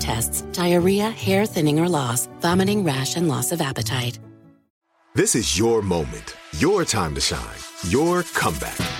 tests, diarrhea, hair thinning or loss, vomiting, rash, and loss of appetite. This is your moment, your time to shine, your comeback.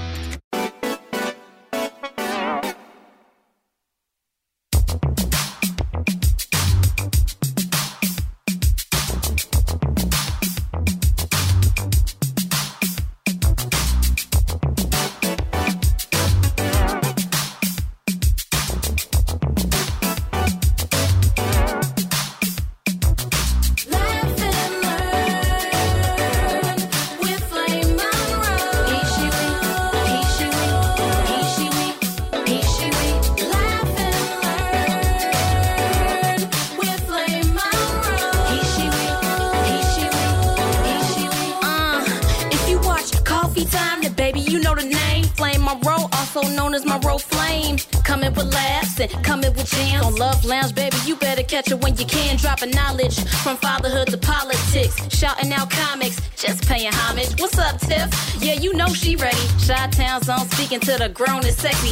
and coming with jams. On Love Lounge, baby, you better catch it when you can. Dropping knowledge from fatherhood to politics. Shouting out comics, just paying homage. What's up, Tiff? Yeah, you know she ready. Shot Town Zone speaking to the grown and sexy.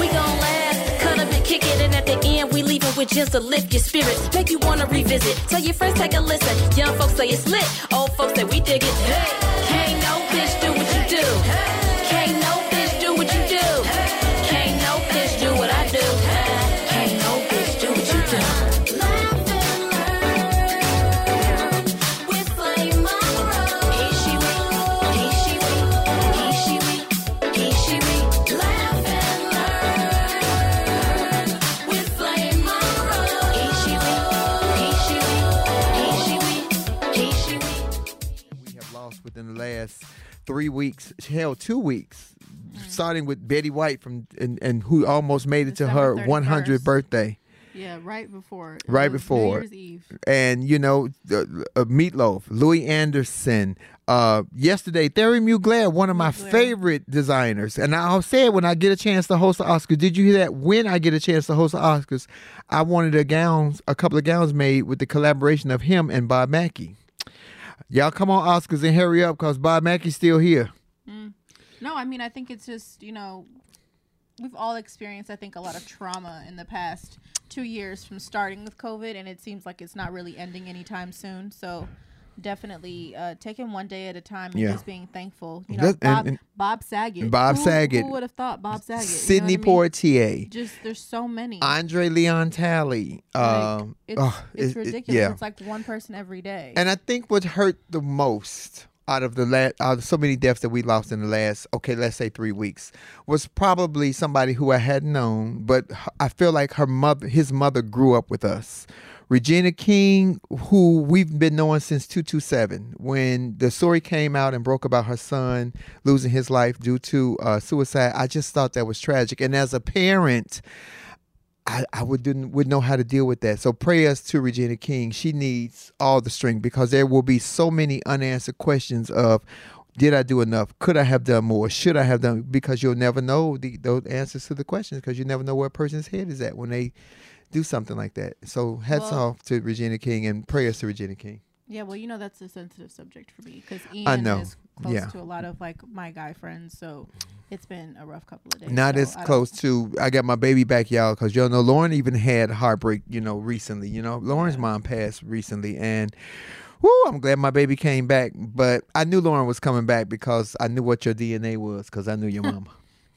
We gon' laugh, cut up and kick it. And at the end, we leaving with just to lift your spirits. Make you wanna revisit. Tell your friends, take a listen. Young folks say it's lit. Old folks say we dig it. Hey, can't no bitch do what you do. Can't last three weeks, hell, two weeks, starting with Betty White from and, and who almost made it to her 100th birthday. Yeah, right before. Right before, New Year's Eve. and you know, the, uh, Meatloaf, Louie Anderson. Uh, yesterday, Thierry Mugler, one of my favorite designers, and I'll say it when I get a chance to host the Oscars. Did you hear that? When I get a chance to host the Oscars, I wanted a gowns, a couple of gowns made with the collaboration of him and Bob Mackie. Y'all come on Oscars and hurry up, cause Bob Mackie's still here. Mm. No, I mean, I think it's just, you know, we've all experienced, I think, a lot of trauma in the past two years from starting with COVID, and it seems like it's not really ending anytime soon. So definitely uh, taking one day at a time and Yeah. just being thankful. You know, Bob, and- Bob Saget. Bob Who- Saget. Who would have thought Bob Saget? you know what I mean? Poitier. Just, there's so many. Andre Leon Talley. Like, Um, it's, oh, it's it- it- ridiculous. yeah. It's like one person every day. And I think what hurt the most, out of the last, out of so many deaths that we lost in the last, okay, let's say three weeks, was probably somebody who I had known, but i feel like her mother, his mother, grew up with us. Regina King, who we've been knowing since 227, when the story came out and broke about her son losing his life due to uh, suicide, I just thought that was tragic. And as a parent, I, I would didn't would know how to deal with that. So prayers to Regina King. She needs all the strength because there will be so many unanswered questions of did I do enough? Could I have done more? Should I have done because you'll never know the those answers to the questions because you never know where a person's head is at when they do something like that. So hats Well- off to Regina King and prayers to Regina King. Yeah, well, you know that's a sensitive subject for me because I Ian know. is close Yeah. to a lot of like my guy friends, so it's been a rough couple of days. Not so as I close to I got my baby back, y'all, because y'all know Lauren even had heartbreak, you know, recently. You know, Lauren's mom passed recently, and whoo, I'm glad my baby came back. But I knew Lauren was coming back because I knew what your DNA was, because I knew your mama.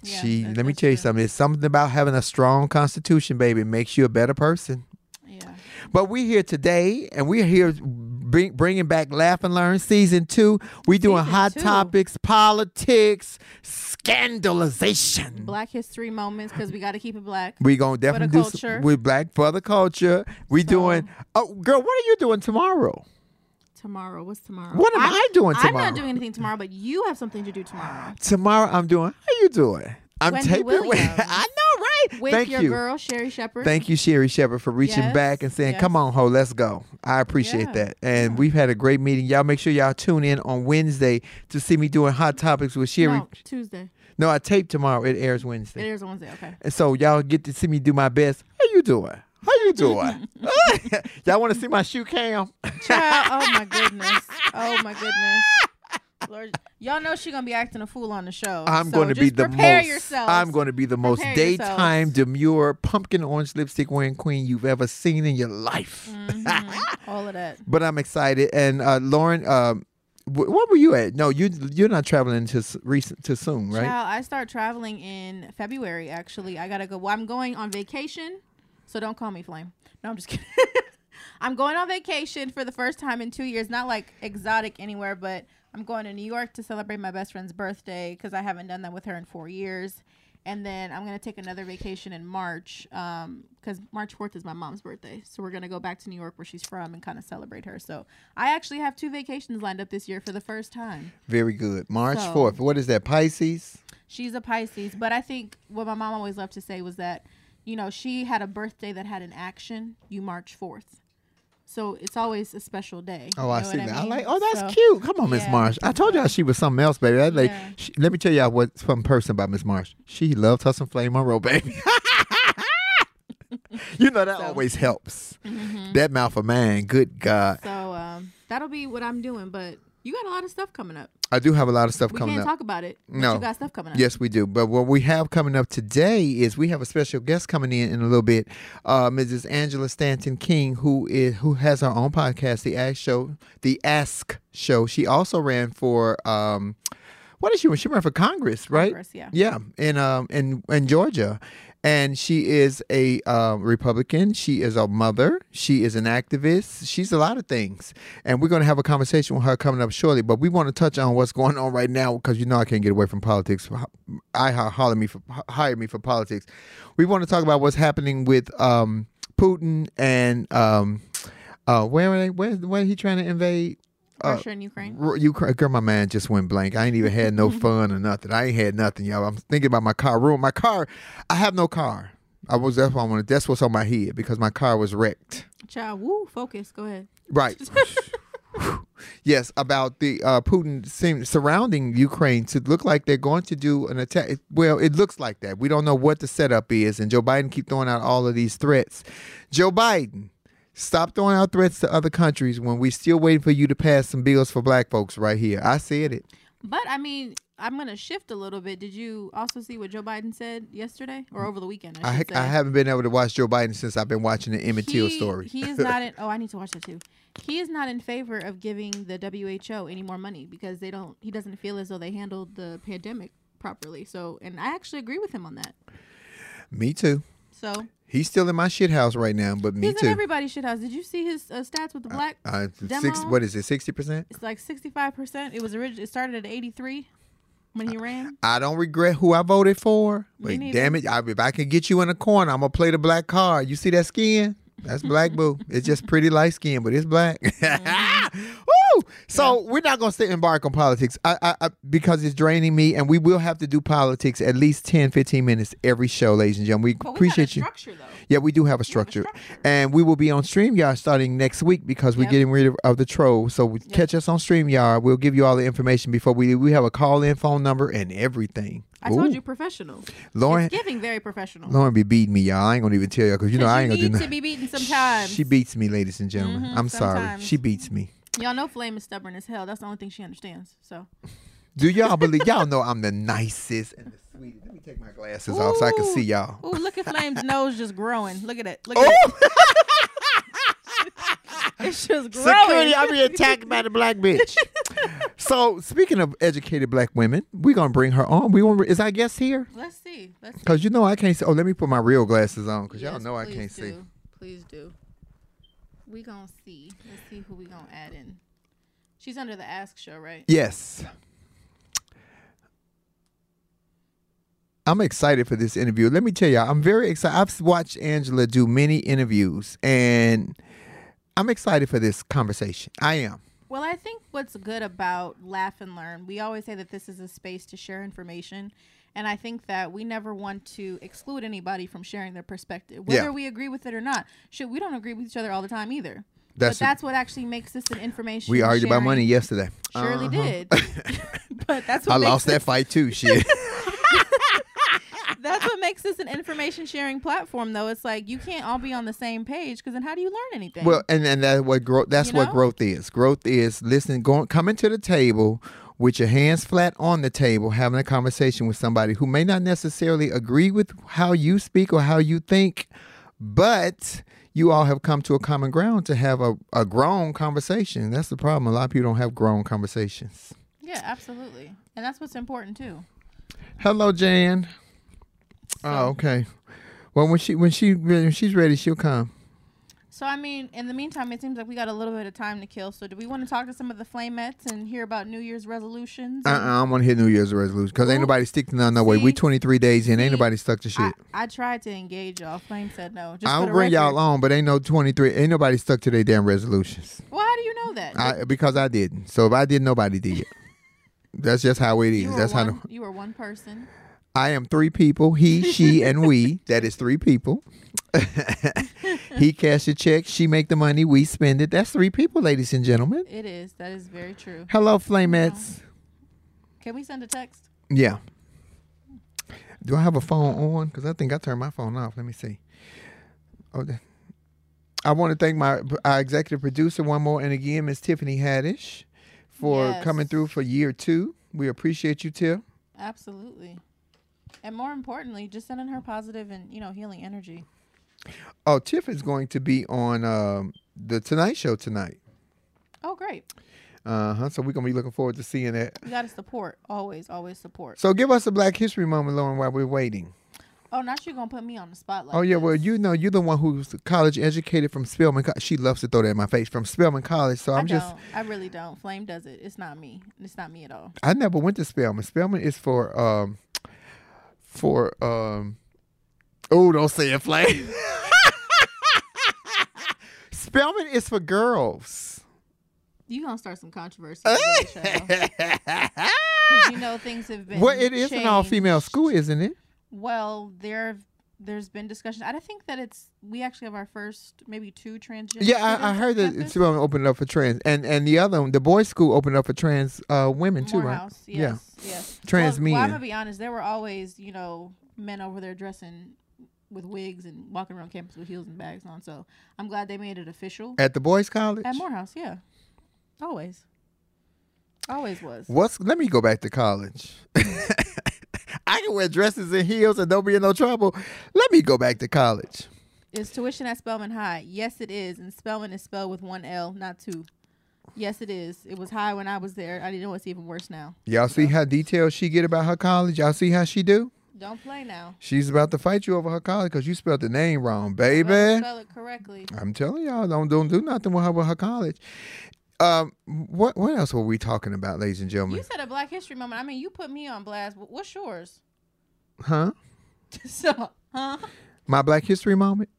Yeah, she let me tell you true. something. It's something about having a strong constitution, baby. It makes you a better person. Yeah. But we're here today, and we're here bring, bringing back Laugh and Learn season two. we doing Season hot two. topics, politics, scandalization. Black history moments because we got to keep it black. We gonna definitely do some, with black for the culture. We So- doing. Oh, girl, what are you doing tomorrow? Tomorrow, what's tomorrow? What am I'm- I doing tomorrow? I'm not doing anything tomorrow, but you have something to do tomorrow Tomorrow I'm doing. How you doing? I'm taping. I know, right? with Thank your you. girl Sherri Shepherd. Thank you, Sherri Shepherd, for reaching Yes, back and saying, yes. "Come on, ho, let's go." I appreciate Yeah, that, and we've had a great meeting. Y'all make sure y'all tune in on Wednesday to see me doing hot topics with Sherri. No, Tuesday. No, I tape tomorrow. It airs Wednesday. It airs on Wednesday. Okay. and so y'all get to see me do my best. How you doing? How you doing? y'all want to see my shoe cam? Child, oh my goodness. Oh my goodness. Lord, y'all know she's gonna be acting a fool on the show. I'm so going to be the prepare most. yourselves. I'm going to be the most Prepare daytime yourselves. demure pumpkin orange lipstick wearing queen you've ever seen in your life. Mhm. all of that. but I'm excited. And uh, Lauren, um, what were you at? No, you you're not traveling to recent to soon, right? Child, I start traveling in February. Actually, I gotta go. Well, I'm going on vacation, so don't call me Flame. No, I'm just kidding. I'm going on vacation for the first time in two years. Not like exotic anywhere, but I'm going to New York to celebrate my best friend's birthday because I haven't done that with her in four years. And then I'm gonna take another vacation in March um, because March 4th is my mom's birthday. So we're gonna go back to New York where she's from and kind of celebrate her. So I actually have two vacations lined up this year for the first time. Very good. March So- fourth. What is that? Pisces. She's a Pisces, but I think what my mom always loved to say was that, you know, she had a birthday that had an action. You March fourth, so it's always a special day. Oh, I see what that. I mean? like. Oh, that's So- cute. Come on, Miss yeah. Marsh. I told y'all she was something else, baby. That lady, Yeah. she, let me tell y'all what some person about Miss Marsh. She loved her some Flame Monroe, baby. you know that So- always helps. Mhm. That mouth of man, good God. So um, that'll be what I'm doing. But you got a lot of stuff coming up. I do have a lot of stuff We coming up. We can't talk about it. But No. you got stuff coming up. Yes, we do. But what we have coming up today is we have a special guest coming in in a little bit, uh, Mrs. Angela Stanton King, who is who has her own podcast, the Ask Show, the Ask Show. She also ran for um, what is she? She ran for Congress, right? Congress, yeah. Yeah, in um in in Georgia. And she is a uh, Republican. She is a mother. She is an activist. She's a lot of things. And we're going to have a conversation with her coming up shortly. But we want to touch on what's going on right now because you know I can't get away from politics. I me for hire me for politics. We want to talk about what's happening with um, Putin and um, uh, where are they? Where where he trying to invade? Uh, Russia and Ukraine. You, girl, my man just went blank. I ain't even had no fun or nothing. I ain't had nothing, y'all. I'm thinking about my car. Ruin my car. I have no car. I was that's what I wanted. That's what's on my head because my car was wrecked. Child, woo, focus. Go ahead. Right. yes, about the uh, Putin seem, surrounding Ukraine to look like they're going to do an attack. Well, it looks like that. We don't know what the setup is, and Joe Biden keep throwing out all of these threats. Joe Biden, stop throwing out threats to other countries when we still waiting for you to pass some bills for black folks right here. I said it. But I mean, I'm gonna shift a little bit. Did you also see what Joe Biden said yesterday or over the weekend? I, I. I haven't been able to watch Joe Biden since I've been watching the Emmett Till story. He is not in. Oh, I need to watch that too. He is not in favor of giving the WHO any more money because they don't. He doesn't feel as though they handled the pandemic properly. So, and I actually agree with him on that. Me too. So He's still in my shit house right now, but me he's too. in everybody's shit house. Did you see his uh, stats with the black? Uh, demo? six, what is it? Sixty percent. It's like sixty five percent. It was originally it started at eighty three when he ran. I don't regret who I voted for. But damn it, I, if I can get you in a corner, I'm gonna play the black card. You see that skin? That's black boo. It's just pretty light skin, but it's black. Mm-hmm. Woo! So we're not gonna sit and embark on politics I, I, I, because it's draining me, and we will have to do politics at least 10, 15 minutes every show, ladies and gentlemen. We we appreciate a you. though. Yeah, we do have a structure. And we will be on StreamYard starting next week because we're Yep. getting rid of, of the troll. So we catch us on StreamYard. We'll give you all the information before we we have a call in phone number and everything. I told you professional. Lauren It's giving very professional. Lauren be beating me, y'all. I ain't gonna even tell y'all because you know I ain't gonna do to nothing. be beaten sometimes. She beats me, ladies and gentlemen. Mhm, I'm sorry. She beats me. Y'all know Flame is stubborn as hell. That's the only thing she understands. So Do y'all believe y'all know I'm the nicest and the sweetest? Let me take my glasses off so I can see y'all. Ooh, look at Flame's nose just growing. Look at it. Look at Oh, it. It's just growing. security! I'm being attacked by the black bitch. so speaking of educated black women, we're gonna bring her on. We want is our guest here? Let's see. Let's see. Cause you know I can't see. Oh, let me put my real glasses on because y'all know I can't see. Please do. We gonna see. Let's see who we gonna add in. She's under the Ask Show, right? Yes. I'm excited for this interview. Let me tell y'all, I'm very excited. I've watched Angela do many interviews, and I'm excited for this conversation. I am. Well, I think what's good about Laugh and Learn, we always say that this is a space to share information. And I think that we never want to exclude anybody from sharing their perspective, whether Yeah. we agree with it or not. Should we don't agree with each other all the time either. That's but that's what actually makes this an information. We argued about money yesterday. Surely Uh-huh. did. but that's what I lost that fight too. Shit. That's what makes this an information sharing platform, though. It's like you can't all be on the same page because then how do you learn anything? well, and and that's what growth. That's You what growth is. Growth is listening, going, coming to the table with your hands flat on the table, having a conversation with somebody who may not necessarily agree with how you speak or how you think, but you all have come to a common ground to have a, a grown conversation. That's the problem. A lot of people don't have grown conversations. yeah, absolutely, and that's what's important too. Hello, Jan. Oh, okay. Well, when she when she when she's ready, she'll come. So I mean, in the meantime, it seems like we got a little bit of time to kill. So do we want to talk to some of the Flamettes and hear about New Year's resolutions? Uh, uh I want to hit New Year's resolutions because ain't nobody stick to none. No way. We 23 days in. Ain't nobody stuck to shit. I, I tried to engage y'all. Flame said no. Just I'll bring y'all on, but ain't no 23. Ain't nobody stuck to their damn resolutions. Well, how do you know that? I, because I didn't. So if I did, nobody did. That's just how it is. That's how the, you were one person. I am three people. He, she, and we. That is three people. he cash a check. She make the money. We spend it. That's three people, ladies and gentlemen. It is. That is very true. Hello, Flamettes. Can we send a text? Yeah. Do I have a phone on? Because I think I turned my phone off. Let me see. Oh, I want to thank my our executive producer one more, and again, Miss Tiffany Haddish, for Yes. coming through for year two. We appreciate you, Tiff. Absolutely. And more importantly, just sending her positive and you know healing energy. Oh, Tiff is going to be on um, the Tonight Show tonight. Oh, great. Uh huh. So we're gonna be looking forward to seeing that. We got to support. Always, always support. So give us a Black History moment, Lauren, while we're waiting. Oh, now she's gonna put me on the spotlight. oh yeah, well you know you're the one who's college educated from Spelman. Co- She loves to throw that in my face from Spelman College. So I I'm just don't. I really don't. Flame does it. It's not me. It's not me at all. I never went to Spelman. Spelman is for um for um oh don't say it flame. Spelman is for girls. You gonna start some controversy? on this show. 'Cause you know things have been. well, it is an all female school, isn't it? Well, there, there's been discussion. I think that it's. We actually have our first, maybe two transgender. Yeah, I, I heard that campus. Spelman opened up for trans, and and the other one, the boys' school opened up for trans uh, women too, right? Morehouse, yes, yes. Trans well, Well, I'm gonna be honest. There were always, you know, men over there dressing with wigs and walking around campus with heels and bags on. So I'm glad they made it official At the boys' college. at Morehouse. Yeah, always, always was. What's? Let me go back to college. I can wear dresses and heels and don't be in no trouble. Let me go back to college. Is tuition at Spelman High? Yes, it is. And Spelman is spelled with one L, not two. Yes, it is. It was high when I was there. I didn't know it's even worse now. Y'all see how detailed she get about her college? Y'all see how she do? Don't play now. She's about to fight you over her college because you spelled the name wrong, baby. Spell it correctly. I'm telling y'all, don't don't do nothing with her with her college. Um, what what else were we talking about, ladies and gentlemen? You said a Black History moment. I mean, you put me on blast. What's yours? huh? so, huh? My Black History moment.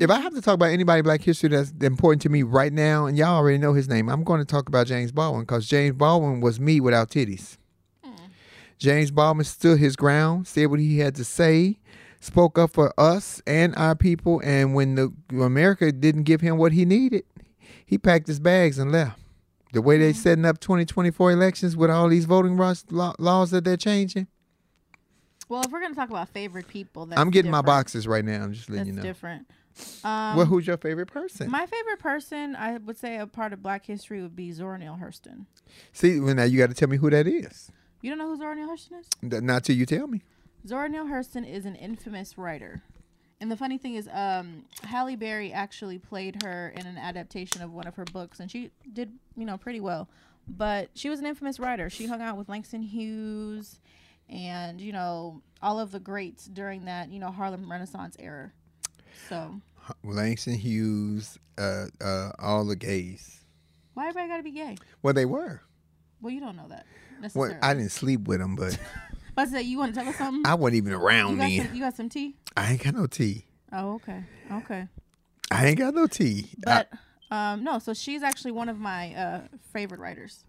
If I have to talk about anybody Black History that's important to me right now, and y'all already know his name, I'm going to talk about James Baldwin because James Baldwin was me without titties. James Baldwin stood his ground, said what he had to say, spoke up for us and our people, and when the America didn't give him what he needed, he packed his bags and left. The way they're setting up 2024 elections with all these voting laws, laws that they're changing, Well, if we're gonna talk about favorite people, I'm getting my boxes right now. I'm just letting That's you know. different. Um, well, who's your favorite person? my favorite person, I would say, a part of Black history would be Zora Neale Hurston. See, well, now you got to tell me who that is. You don't know who Zora Neale Hurston is? Not till you tell me. Zora Neale Hurston is an infamous writer. And the funny thing is, um, Halle Berry actually played her in an adaptation of one of her books, and she did, you know, pretty well. But she was an infamous writer. She hung out with Langston Hughes and, you know, all of the greats during that, you know, Harlem Renaissance era. So, Langston Hughes, uh, uh, all the gays. why everybody got to be gay? Well, they were. Well, you don't know that Well. I didn't sleep with them, but But say you want to tell us something? I wasn't even you around got then. some, you got some tea? I ain't got no tea. Oh, okay, okay. I ain't got no tea. I- But um, no, so she's actually one of my uh, favorite writers.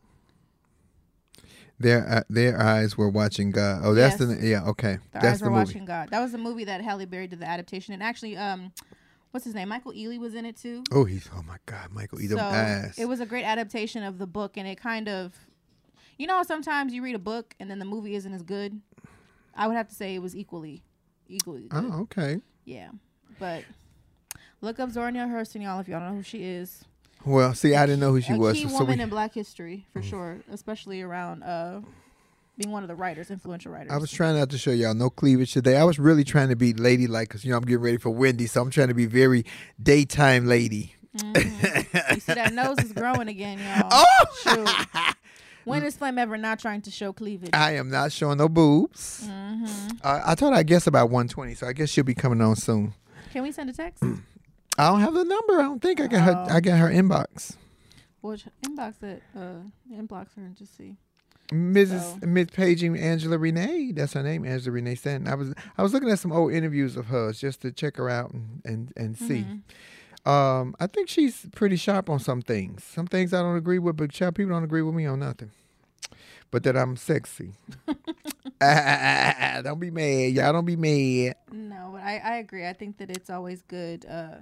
their uh, their eyes were watching God. Oh, that's Yes. the yeah. Okay, The that's Eyes the Were movie. Watching God. That was the movie that Halle Berry did the adaptation, and actually, um, what's his name? Michael Ealy was in it too. Oh, he's oh my God, Michael, Ealy. so eyes. it was a great adaptation of the book, and it kind of, you know, sometimes you read a book and then the movie isn't as good. I would have to say it was equally, equally good. oh, okay. Yeah, but look up Zora Neale Hurston, y'all, if y'all don't know who she is. Well, see, I didn't know who she a was. key so- woman we- in Black history for sure, especially around uh, being one of the writers, influential writers. I was trying not to show y'all no cleavage today. I was really trying to be ladylike because you know I'm getting ready for Wendy, so I'm trying to be very daytime lady. Mm-hmm. you see that nose is growing again, y'all. Oh! When is Flame ever not trying to show cleavage? I am not showing no boobs. Mm-hmm. Uh, I told her I guess about 120, so I guess she'll be coming on soon. Can we send a text? I don't have the number. I don't think I got her. Oh. I got her inbox. Which inbox it? Uh, inbox her and just see. Mrs. So- Miss Paging Angela Renee. That's her name, Angela Renee Stanton. I was I was looking at some old interviews of hers just to check her out and and, and see. Mm-hmm. Um, I think she's pretty sharp on some things. Some things I don't agree with, but child, people don't agree with me on nothing. But that I'm sexy. Ah, don't be mad, y'all. Don't be mad. No, but I, I agree. I think that it's always good. Uh,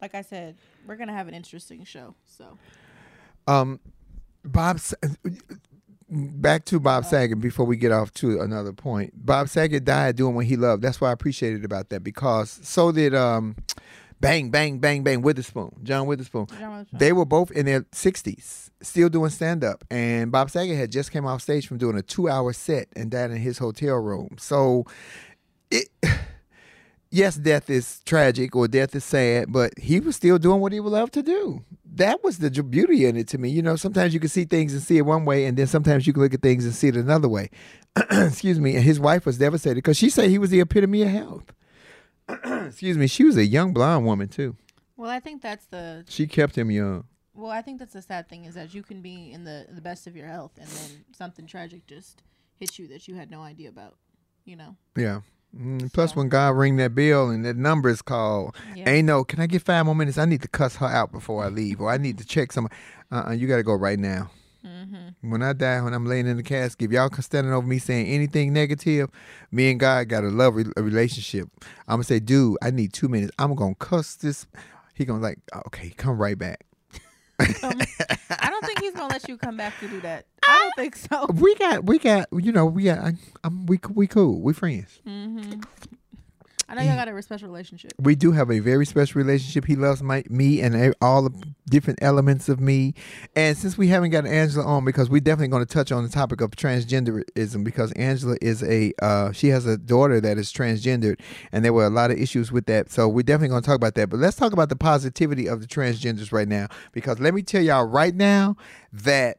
like I said, we're gonna have an interesting show. So Um, Bob, back to Bob Saget before we get off to another point. Bob Saget died doing what he loved. That's why I appreciated about that because so did um, Bang Bang Bang Bang Witherspoon, John Witherspoon. John Witherspoon. They were both in their sixties, still doing stand up, and Bob Saget had just came off stage from doing a two hour set and died in his hotel room. So, it. Yes, death is tragic or death is sad, but he was still doing what he would love to do. That was the beauty in it to me. You know, sometimes you can see things and see it one way, and then sometimes you can look at things and see it another way. Excuse me. And his wife was devastated because she said he was the epitome of health. Excuse me. She was a young blonde woman too. well, I think that's the She kept him young. well. I think that's the sad thing is that you can be in the the best of your health and then something tragic just hits you that you had no idea about. You know. Yeah. Mm, plus, when God ring that bell and that number is called, Yeah. ain't no. Can I get five more minutes? I need to cuss her out before I leave, or I need to check some. Uh, uh you got to go right now. Mm-hmm. When I die, when I'm laying in the casket, if y'all standing over me saying anything negative, me and God got a love re- a relationship. I'm gonna say, dude, I need two minutes. I'm gonna cuss this. He gonna like, okay, come right back. I don't think he's gonna let you come back to do that. I don't think so. We got, we got, you know, we got, I, I'm, we, we cool, we friends. Mm-hmm. I know y'all got a special relationship. We do have a very special relationship. He loves my me and all the different elements of me. And since we haven't got Angela on, because we're definitely going to touch on the topic of transgenderism, because Angela is a uh, she has a daughter that is transgendered, and there were a lot of issues with that. So we're definitely going to talk about that. But let's talk about the positivity of the transgenders right now, because let me tell y'all right now that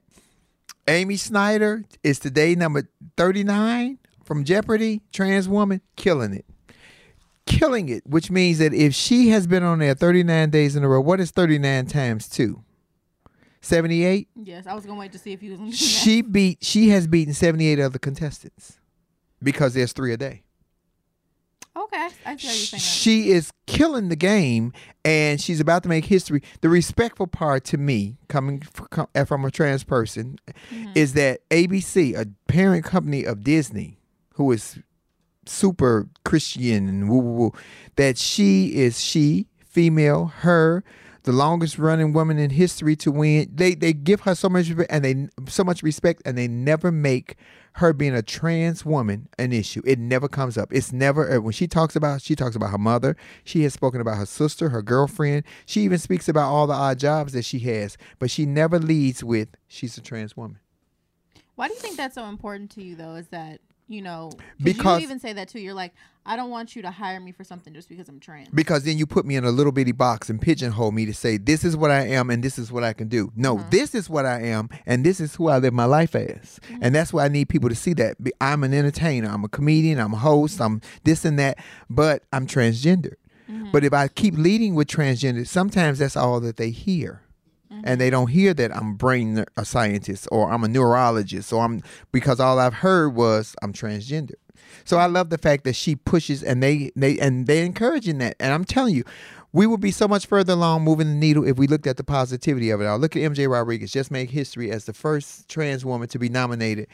Amy Schneider is today number 39 from Jeopardy, trans woman, killing it. Killing it, which means that if she has been on there 39 days in a row, what is 39 times 2? 78? Yes, I was gonna wait to see if you was. that. She beat she has beaten 78 other contestants because there's 3 a day. Okay, I see how you're saying. She is killing the game and she's about to make history. The respectful part to me, coming f- uh, from a trans person, Mm-hmm. is that ABC, a parent company of Disney, who is super Christian and woo woo woo, that she is she, female, her, the longest running woman in history to win. They they give her so much and they so much respect and they never make her being a trans woman an issue. It never comes up. It's never uh, when she talks about she talks about her mother. She has spoken about her sister, her girlfriend. She even speaks about all the odd jobs that she has, but she never leads with she's a trans woman. Why do you think that's so important to you, though? Is that you know 'cause Because- you even say that too. You're like, I don't want you to hire me for something just because I'm trans. because then you put me in a little bitty box and pigeonhole me to say this is what I am and this is what I can do. No, Uh-huh. this is what I am and this is who I live my life as. Mm-hmm. And that's why I need people to see that I'm an entertainer, I'm a comedian, I'm a host, I'm this and that, but I'm transgender. Mm-hmm. But if I keep leading with transgender, sometimes that's all that they hear. And they don't hear that I'm brain a scientist or I'm a neurologist or I'm because all I've heard was I'm transgender. So I love the fact that she pushes and they they and they encouraging that. And I'm telling you, we would be so much further along moving the needle if we looked at the positivity of it all. Look at MJ Rodriguez just made history as the first trans woman to be nominated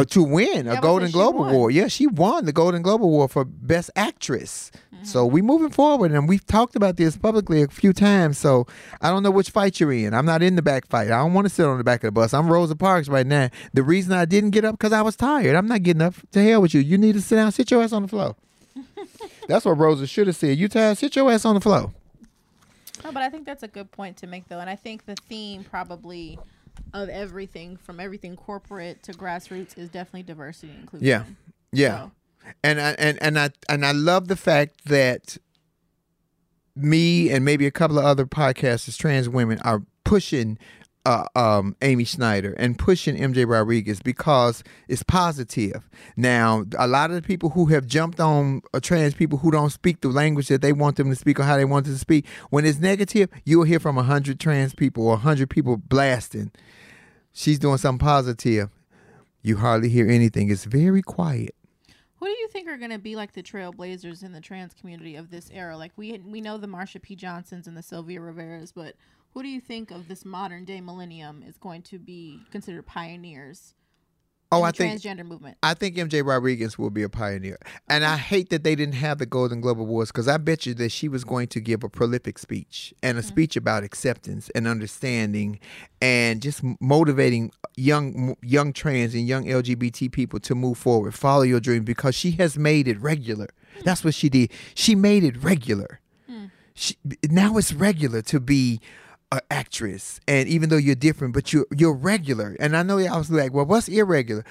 uh, to win Yeah, a Golden Globe. Award. Yeah, she won the Golden Globe Award for Best Actress. Mm-hmm. So we're moving forward, and we've talked about this publicly a few times. So I don't know which fight you're in. I'm not in the back fight. I don't want to sit on the back of the bus. I'm Rosa Parks right now. The reason I didn't get up because I was tired. I'm not getting up. To hell with you. You need to sit down. Sit your ass on the floor. That's what Rosa should have said. You tired? Sit your ass on the floor. No, but I think that's a good point to make, though, and I think the theme probably of everything, from everything corporate to grassroots, is definitely diversity and inclusion. Yeah, yeah. So- And I and and I and I love the fact that me and maybe a couple of other podcasters, trans women, are pushing uh, um, Amy Schneider and pushing MJ Rodriguez because it's positive. Now, a lot of the people who have jumped on uh, trans people who don't speak the language that they want them to speak or how they want them to speak, when it's negative, you'll hear from a hundred trans people or a hundred people blasting. She's doing something positive. You hardly hear anything. It's very quiet. Who do you think are going to be like the trailblazers in the trans community of this era? Like we we know the Marsha P. Johnsons and the Sylvia Riveras, but who do you think of this modern day millennium is going to be considered pioneers? Oh, I think transgender movement. I think MJ Rodriguez will be a pioneer. And I hate that they didn't have the Golden Globe Awards because I bet you that she was going to give a prolific speech and a mm-hmm. speech about acceptance and understanding and just motivating young young trans and young LGBT people to move forward, follow your dream because she has made it regular. Hmm. That's what she did. She made it regular. Hmm. She, now it's regular to be an actress, and even though you're different, but you're you're regular. And I know I was like, well, what's irregular?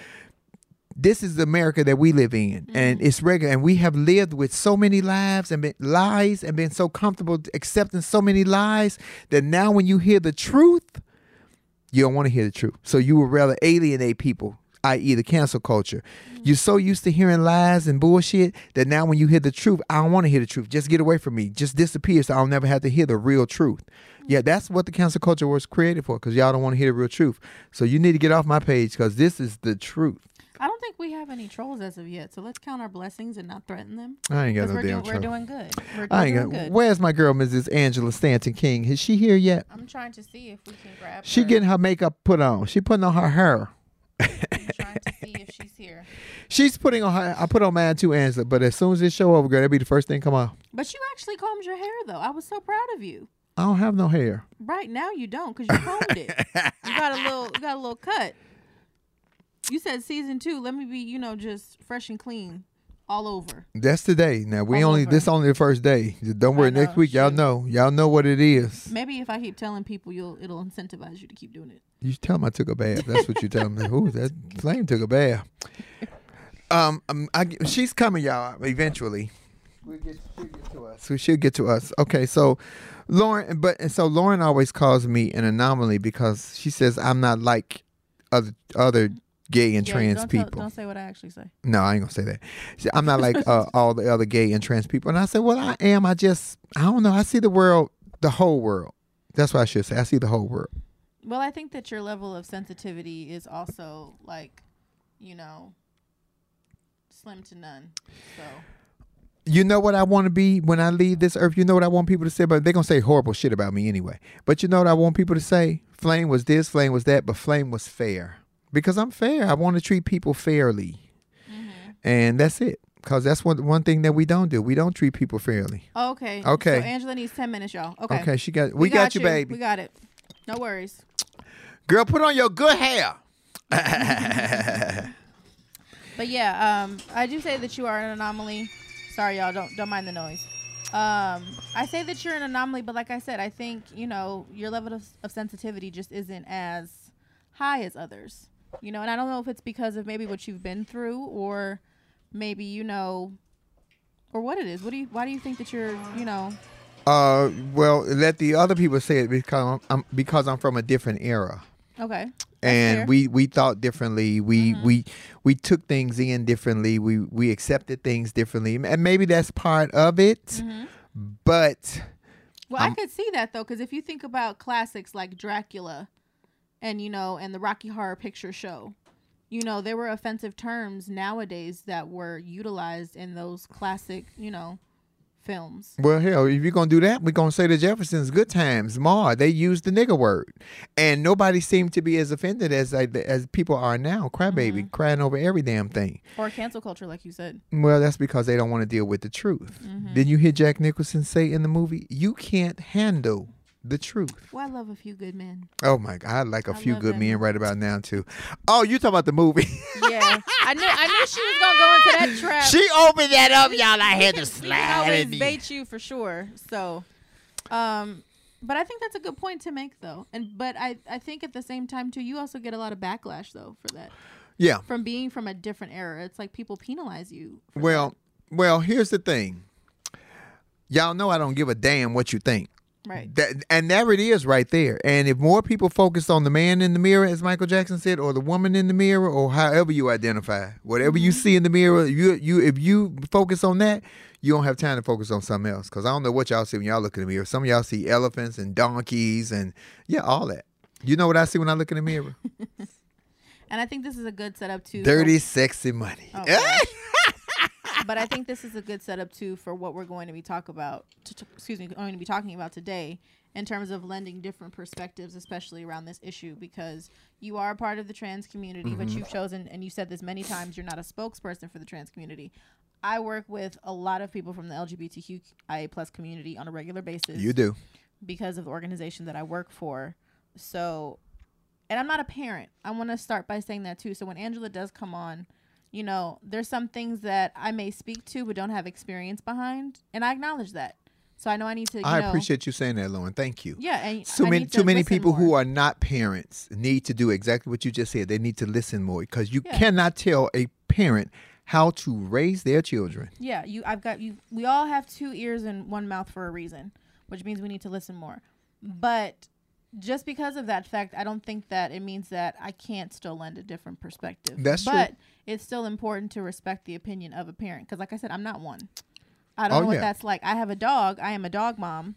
This is the America that we live in, and mm-hmm. it's regular. And we have lived with so many lives and been, lies, and been so comfortable accepting so many lies that now, when you hear the truth, you don't want to hear the truth. So you would rather alienate people, i.e., the cancel culture. You're so used to hearing lies and bullshit that now when you hear the truth, I don't want to hear the truth. Just get away from me. Just disappear so I'll never have to hear the real truth. Yeah, that's what the cancel culture was created for because y'all don't want to hear the real truth. So you need to get off my page because this is the truth. I don't think we have any trolls as of yet, so let's count our blessings and not threaten them. I ain't got no we're, damn doing, we're doing good. We're, I ain't doing got. good. Where's my girl, Mrs. Angela Stanton King? Is she here yet? I'm trying to see if we can grab. Her. She her. getting her makeup put on. She putting on her hair. To see if she's here. She's putting on her. I put on mine too, Angela. But as soon as this show over, girl, that'll be the first thing come on. But you actually combed your hair, though. I was so proud of you. I don't have no hair. Right now, you don't because you combed it. You got a little, you got a little cut. You said season two. Let me be, you know, just fresh and clean, all over. That's today. Now we All only over. this only the first day. Don't worry. I Next know, week, y'all know. Y'all know what it is. Maybe if I keep telling people, you'll it'll incentivize you to keep doing it. You tell them I took a bath. That's what you tell them. Ooh, that flame took a bath. Um, um I, she's coming, y'all. Eventually, we'll get, she'll get to us. So she'll get to us. Okay, so Lauren, but and so Lauren always calls me an anomaly because she says I'm not like other other gay and Yeah, trans don't tell- people. don't say what I actually say. No, I ain't gonna say that. See, I'm not like uh, all the other gay and trans people. And I said, well, I am. I just, I don't know. I see the world, the whole world. That's what I should say. I see the whole world. Well, I think that your level of sensitivity is also like, you know, slim to none. So You know what I want to be when I leave this earth? You know what I want people to say? But they're gonna say horrible shit about me anyway. But you know what I want people to say? Flame was this, Flame was that, but Flame was fair because I'm fair. I want to treat people fairly, mm-hmm. and that's it. Because that's one one thing that we don't do. We don't treat people fairly. Okay. Okay. So Angela needs ten minutes, y'all. Okay. Okay, she got. We, got, you, baby. We got it. No worries. Girl, put on your good hair. But yeah, um, I do say that you are an anomaly. Sorry, y'all. Don't don't mind the noise. Um, I say that you're an anomaly, but like I said, I think you know your level of, of sensitivity just isn't as high as others. You know, and I don't know if it's because of maybe what you've been through, or maybe you know, or what it is. What do you? Why do you think that you're? You know. Uh, well, let the other people say it because I'm, um, I'm because I'm from a different era. Okay. And fair. we we thought differently we mm-hmm. we we took things in differently we we accepted things differently and maybe that's part of it mm-hmm. but Well, I could see that though, because if you think about classics like Dracula, and you know, and the Rocky Horror Picture Show, you know, there were offensive terms nowadays that were utilized in those classic, you know, films. well hell if you're gonna do that we're gonna say the jeffersons good times ma they used the nigger word and nobody seemed to be as offended as as people are now crybaby crying over every damn thing Or cancel culture, like you said. well that's because they don't want to deal with the truth Mm-hmm. didn't you hear jack nicholson say in the movie you can't handle the truth Well, I love a few good men. Oh my God, I like a I few good that men movie. right about now too. Oh, you talking about the movie? Yeah, I knew I knew she was gonna go into that trap. she opened that up, y'all. I had to slide always in. bait you for sure. So, um, but I think that's a good point to make though. And but I I think at the same time too, you also get a lot of backlash though for that. Yeah. from being from a different era. It's like people penalize you. Well, well, here's the thing. Y'all know I don't give a damn what you think. Right. That, and there it is right there. And if more people focus on the man in the mirror, as Michael Jackson said, or the woman in the mirror, or however you identify, whatever you mm-hmm. see in the mirror, you you if you focus on that, you don't have time to focus on something else. Because I don't know what y'all see when y'all look in the mirror. Some of y'all see elephants and donkeys and yeah, all that. You know what I see when I look in the mirror? And I think this is a good setup too. Dirty, sexy money. Oh. but I think this is a good setup too for what we're going to be talk about. To, to- excuse me, going to be talking about today in terms of lending different perspectives, especially around this issue, because you are a part of the trans community, but Mm-hmm. you've chosen, and you said this many times, you're not a spokesperson for the trans community. I work with a lot of people from the LGBTQIA plus community on a regular basis you do. because of the organization that I work for. So, and I'm not a parent. I want to start by saying that too. So when Angela does come on, you know, there's some things that I may speak to but don't have experience behind, and I acknowledge that. So I know I need to. You I know, appreciate you saying that, Lauren. Thank you. Yeah, and Too I many, need too many people who are not parents need to do exactly what you just said. They need to listen more because you Yeah. cannot tell a parent how to raise their children. Yeah, you. I've got you. We all have two ears and one mouth for a reason, which means we need to listen more. But just because of that fact, I don't think that it means that I can't still lend a different perspective. That's true. but it's still important to respect the opinion of a parent because, like I said, I'm not one. I don't Oh, know what yeah. that's like. I have a dog. I am a dog mom,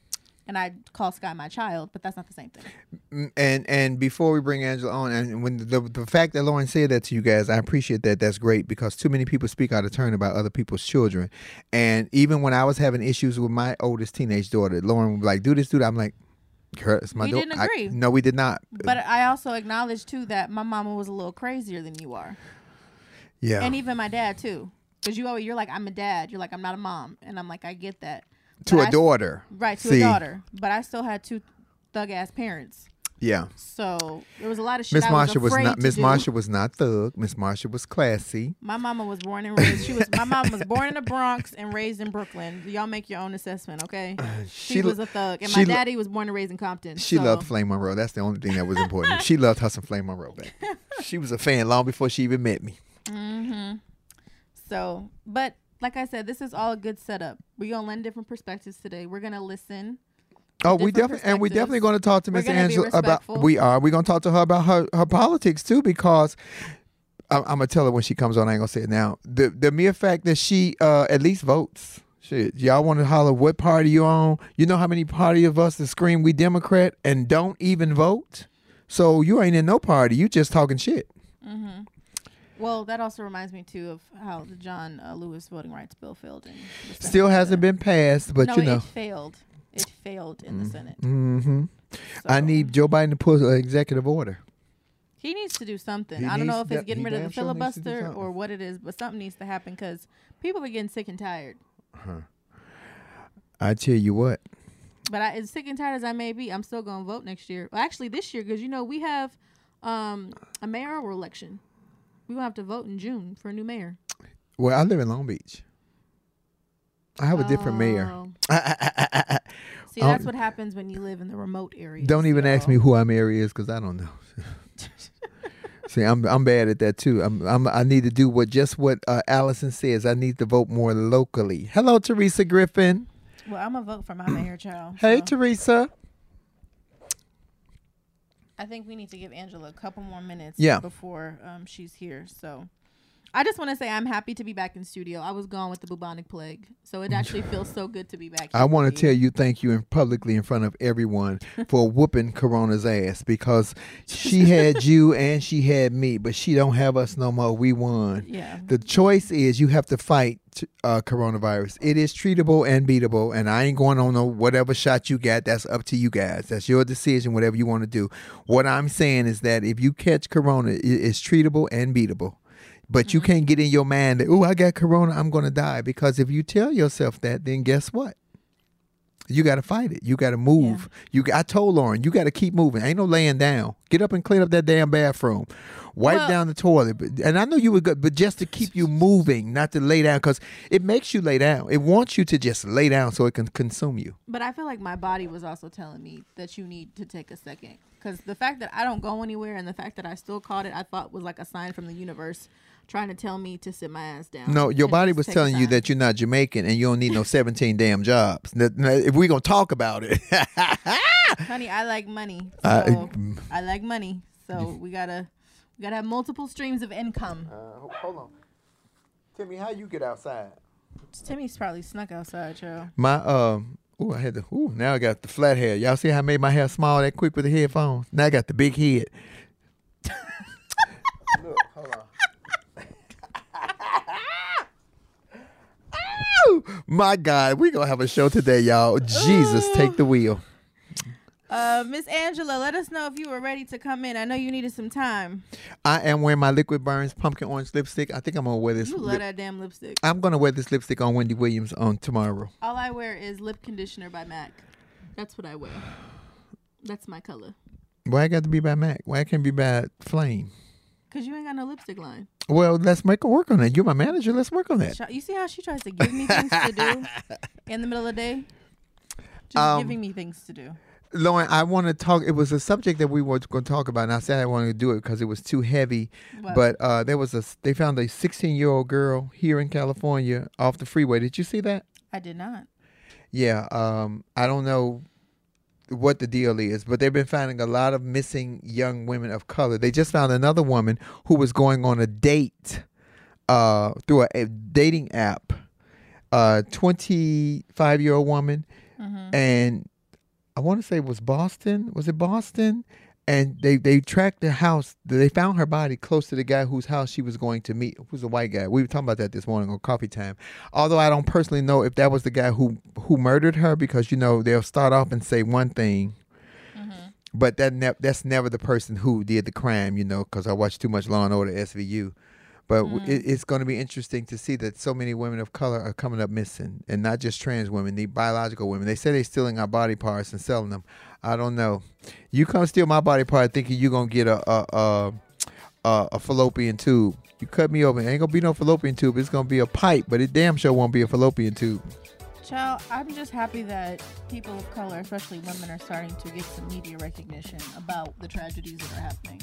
and I call Sky my child, but that's not the same thing. And and before we bring Angela on, and when the the fact that Lauren said that to you guys, I appreciate that. That's great because too many people speak out of turn about other people's children. And even when I was having issues with my oldest teenage daughter, Lauren would be like, "Do this, do that." I'm like, "Girl, it's my We daughter." didn't I- agree. no, we did not. But I also acknowledge too that my mama was a little crazier than you are. yeah, and even my dad too because you always you're like i'm a dad you're like i'm not a mom and i'm like i get that to But a I- daughter, right to See, a daughter but i still had two thug ass parents Yeah. so there was a lot of shit Miss was Marsha was not. Miss. Marsha was not thug. Miss Marsha was classy. my mama was born and raised she was my mom was born in the bronx and raised in brooklyn y'all make your own assessment okay she, she was a thug and my daddy was born and raised in compton She so- loved Flame Monroe. That's the only thing that was important. she loved some Flame Monroe back. She was a fan long before she even met me. Mhm. So, but like I said, this is all a good setup. We're gonna lend different perspectives today. We're gonna listen. Oh, we definitely and we definitely going to talk to Miss Angela about. We are. We're going to talk to her about her her politics too because I'm, I'm gonna tell her when she comes on. I ain't gonna say it now. The the mere fact that she uh, at least votes. Shit, y'all want to holler what party you on? You know how many party of us that scream we Democrat and don't even vote? So you ain't in no party. You just talking shit. Mm-hmm. Well, that also reminds me too of how the John uh, Lewis voting rights bill failed in. Still hasn't been passed, but no, you know. it failed. It failed in the Senate. Mm-hmm. I need Joe Biden to put an executive order. He needs to do something. He I don't know if it's getting rid of the sure needs to do filibuster or what it is, but something needs to happen because people are getting sick and tired. Huh. I tell you what. But I, as sick and tired as I may be, I'm still going to vote next year. Well, actually, this year because you know we have um, a mayoral election. We will have to vote in June for a new mayor. Well, I live in Long Beach. I have a different mayor. Oh. I, See, Oh. that's what happens when you live in the remote area. Don't even ask me y'all. who our mayor is because I don't know. See, I'm I'm bad at that too. I'm, I'm I need to do what just what uh, Allison says. I need to vote more locally. Hello, Teresa Griffin. Well, I'm gonna vote for my mayor, child. Hey, so Teresa. I think we need to give Angela a couple more minutes. Yeah. Before um, she's here, so I just want to say I'm happy to be back in studio. I was gone with the bubonic plague, so it actually feels so good to be back. I want to tell you thank you and publicly in front of everyone for whooping Corona's ass because she had you and she had me, but she don't have us no more. We won. Yeah. The choice is you have to fight uh, coronavirus. It is treatable and beatable, and I ain't going on no whatever shot you got. That's up to you guys. That's your decision. Whatever you want to do. What I'm saying is that if you catch corona, it is treatable and beatable. But you mm-hmm. can't get in your mind that, oh, I got corona, I'm going to die. Because if you tell yourself that, then guess what? You got to fight it. You got to move. You, I told Lauren, you got to keep moving. Ain't no laying down. Get up and clean up that damn bathroom. Wipe Well- down the toilet. But- And I know you were good, but just to keep you moving, not to lay down, because it makes you lay down. It wants you to just lay down so it can consume you. But I feel like my body was also telling me that you need to take a second. Because the fact that I don't go anywhere and the fact that I still caught it, I thought was like a sign from the universe trying to tell me to sit my ass down. No, your body was telling you that you're not Jamaican and you don't need no 17 damn jobs. Now, now, If we're going to talk about it. Honey, I like money. So Uh, I like money. So we gotta we gotta have multiple streams of income. hold on. Timmy, how you get outside? Timmy's probably snuck outside, yo. My um ooh, I had the ooh, now I got the flat hair. Y'all see how I made my hair small that quick with the headphones? Now I got the big head. Look, hold on. Ow! My God, we gonna have a show today, y'all. Jesus, take the wheel. Uh, Miss Angela, let us know if you were ready to come in. I know you needed some time. I am wearing my Liquid Burns pumpkin orange lipstick. I think I'm gonna wear this. You love lip- that damn lipstick. I'm gonna wear this lipstick on Wendy Williams on tomorrow. All I wear is lip conditioner by MAC. That's what I wear. That's my color. Why I got to be by Mac? Why I can't be by Flame? Cause you ain't got no lipstick line. Well, let's make a work on that. You're my manager. Let's work on that. You see how she tries to give me things to do in the middle of the day? Just Um, giving me things to do. Lauren, I want to talk. It was a subject that we were going to talk about, and I said I wanted to do it because it was too heavy. What? But uh, there was a. They found a 16 year old girl here in California off the freeway. Did you see that? I did not. Yeah. Um. I don't know what the deal is, but they've been finding a lot of missing young women of color. They just found another woman who was going on a date, uh, through a, a dating app. Uh, 25 year old woman, and I want to say it was Boston. Was it Boston? And they they tracked the house. They found her body close to the guy whose house she was going to meet, who's a white guy. We were talking about that this morning on coffee time. Although I don't personally know if that was the guy who who murdered her, because you know they'll start off and say one thing, mm-hmm. but that ne- that's never the person who did the crime. You know, because I watched too much Law and Order SVU. But w mm. it, it's going to be interesting to see that so many women of color are coming up missing, and not just trans women, the biological women. They say they're stealing our body parts and selling them. I don't know. You come steal my body part thinking you're gonna get a a a, a, a fallopian tube. You cut me open, ain't gonna be no fallopian tube. It's gonna be a pipe, but it damn sure won't be a fallopian tube. Child, I'm just happy that people of color, especially women, are starting to get some media recognition about the tragedies that are happening.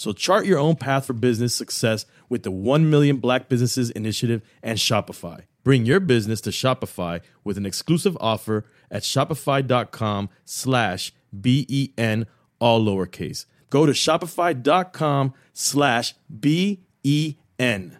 So chart your own path for business success with the 1 Million Black Businesses Initiative and Shopify. Bring your business to Shopify with an exclusive offer at shopify.com slash B-E-N, all lowercase. Go to shopify.com slash B-E-N.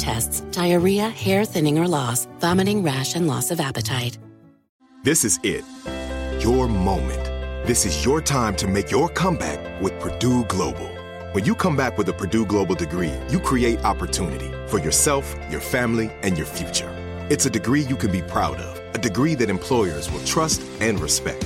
tests, diarrhea, hair thinning or loss, vomiting, rash, and loss of appetite. This is it. Your moment. This is your time to make your comeback with Purdue Global. When you come back with a Purdue Global degree, you create opportunity for yourself, your family, and your future. It's a degree you can be proud of, a degree that employers will trust and respect.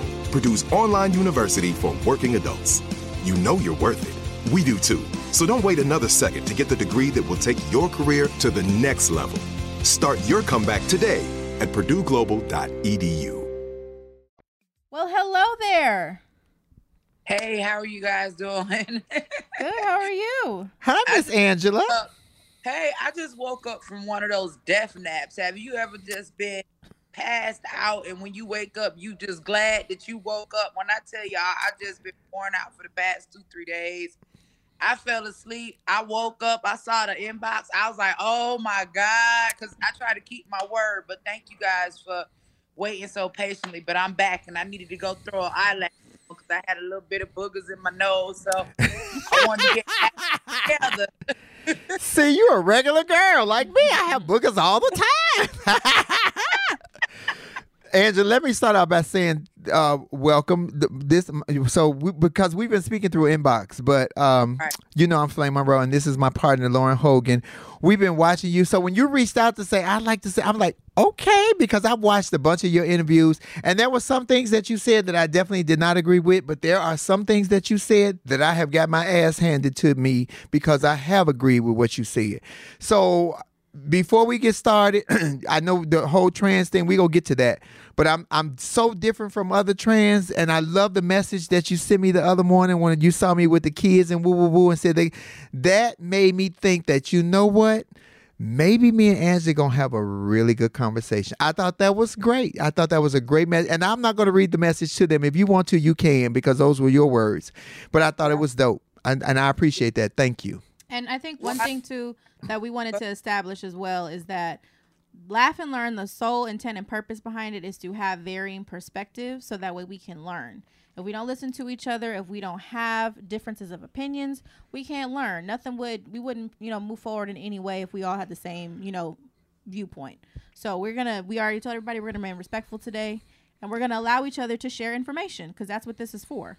Purdue's online university for working adults. You know you're worth it. We do too. So don't wait another second to get the degree that will take your career to the next level. Start your comeback today at purdueglobal.edu. Well, hello there. Hey, how are you guys doing? Good. How are you? Hi, Miss Angela. Uh, hey, I just woke up from one of those death naps. Have you ever just been passed out and when you wake up, you just glad that you woke up? When I tell y'all, I just been worn out for the past two, three days. I fell asleep. I woke up. I saw the inbox. I was like, oh my God. Because I try to keep my word. But thank you guys for waiting so patiently. But I'm back and I needed to go throw an eyelash because I had a little bit of boogers in my nose. So I wanted to get together. See, you're a regular girl like me. I have boogers all the time. Angela, let me start out by saying uh, welcome. This so we, because we've been speaking through inbox, but um, Right. you know I'm Flame Monroe, and this is my partner Lauren Hogan. We've been watching you. So when you reached out to say I'd like to say, I'm like okay because I've watched a bunch of your interviews, and there were some things that you said that I definitely did not agree with, but there are some things that you said that I have got my ass handed to me because I have agreed with what you said. So before we get started, I know the whole trans thing. We gonna get to that, but I'm I'm so different from other trans, and I love the message that you sent me the other morning when you saw me with the kids and woo woo woo, and said they that made me think that you know what, maybe me and Angie gonna have a really good conversation. I thought that was great. I thought that was a great message, and I'm not gonna read the message to them. If you want to, you can because those were your words. But I thought it was dope, and, and I appreciate that. Thank you. And I think one thing too that we wanted to establish as well is that laugh and learn the sole intent and purpose behind it is to have varying perspectives so that way we can learn. If we don't listen to each other, if we don't have differences of opinions, we can't learn. Nothing would we wouldn't, you know, move forward in any way if we all had the same, you know, viewpoint. So we're gonna we already told everybody we're gonna remain respectful today and we're gonna allow each other to share information because that's what this is for.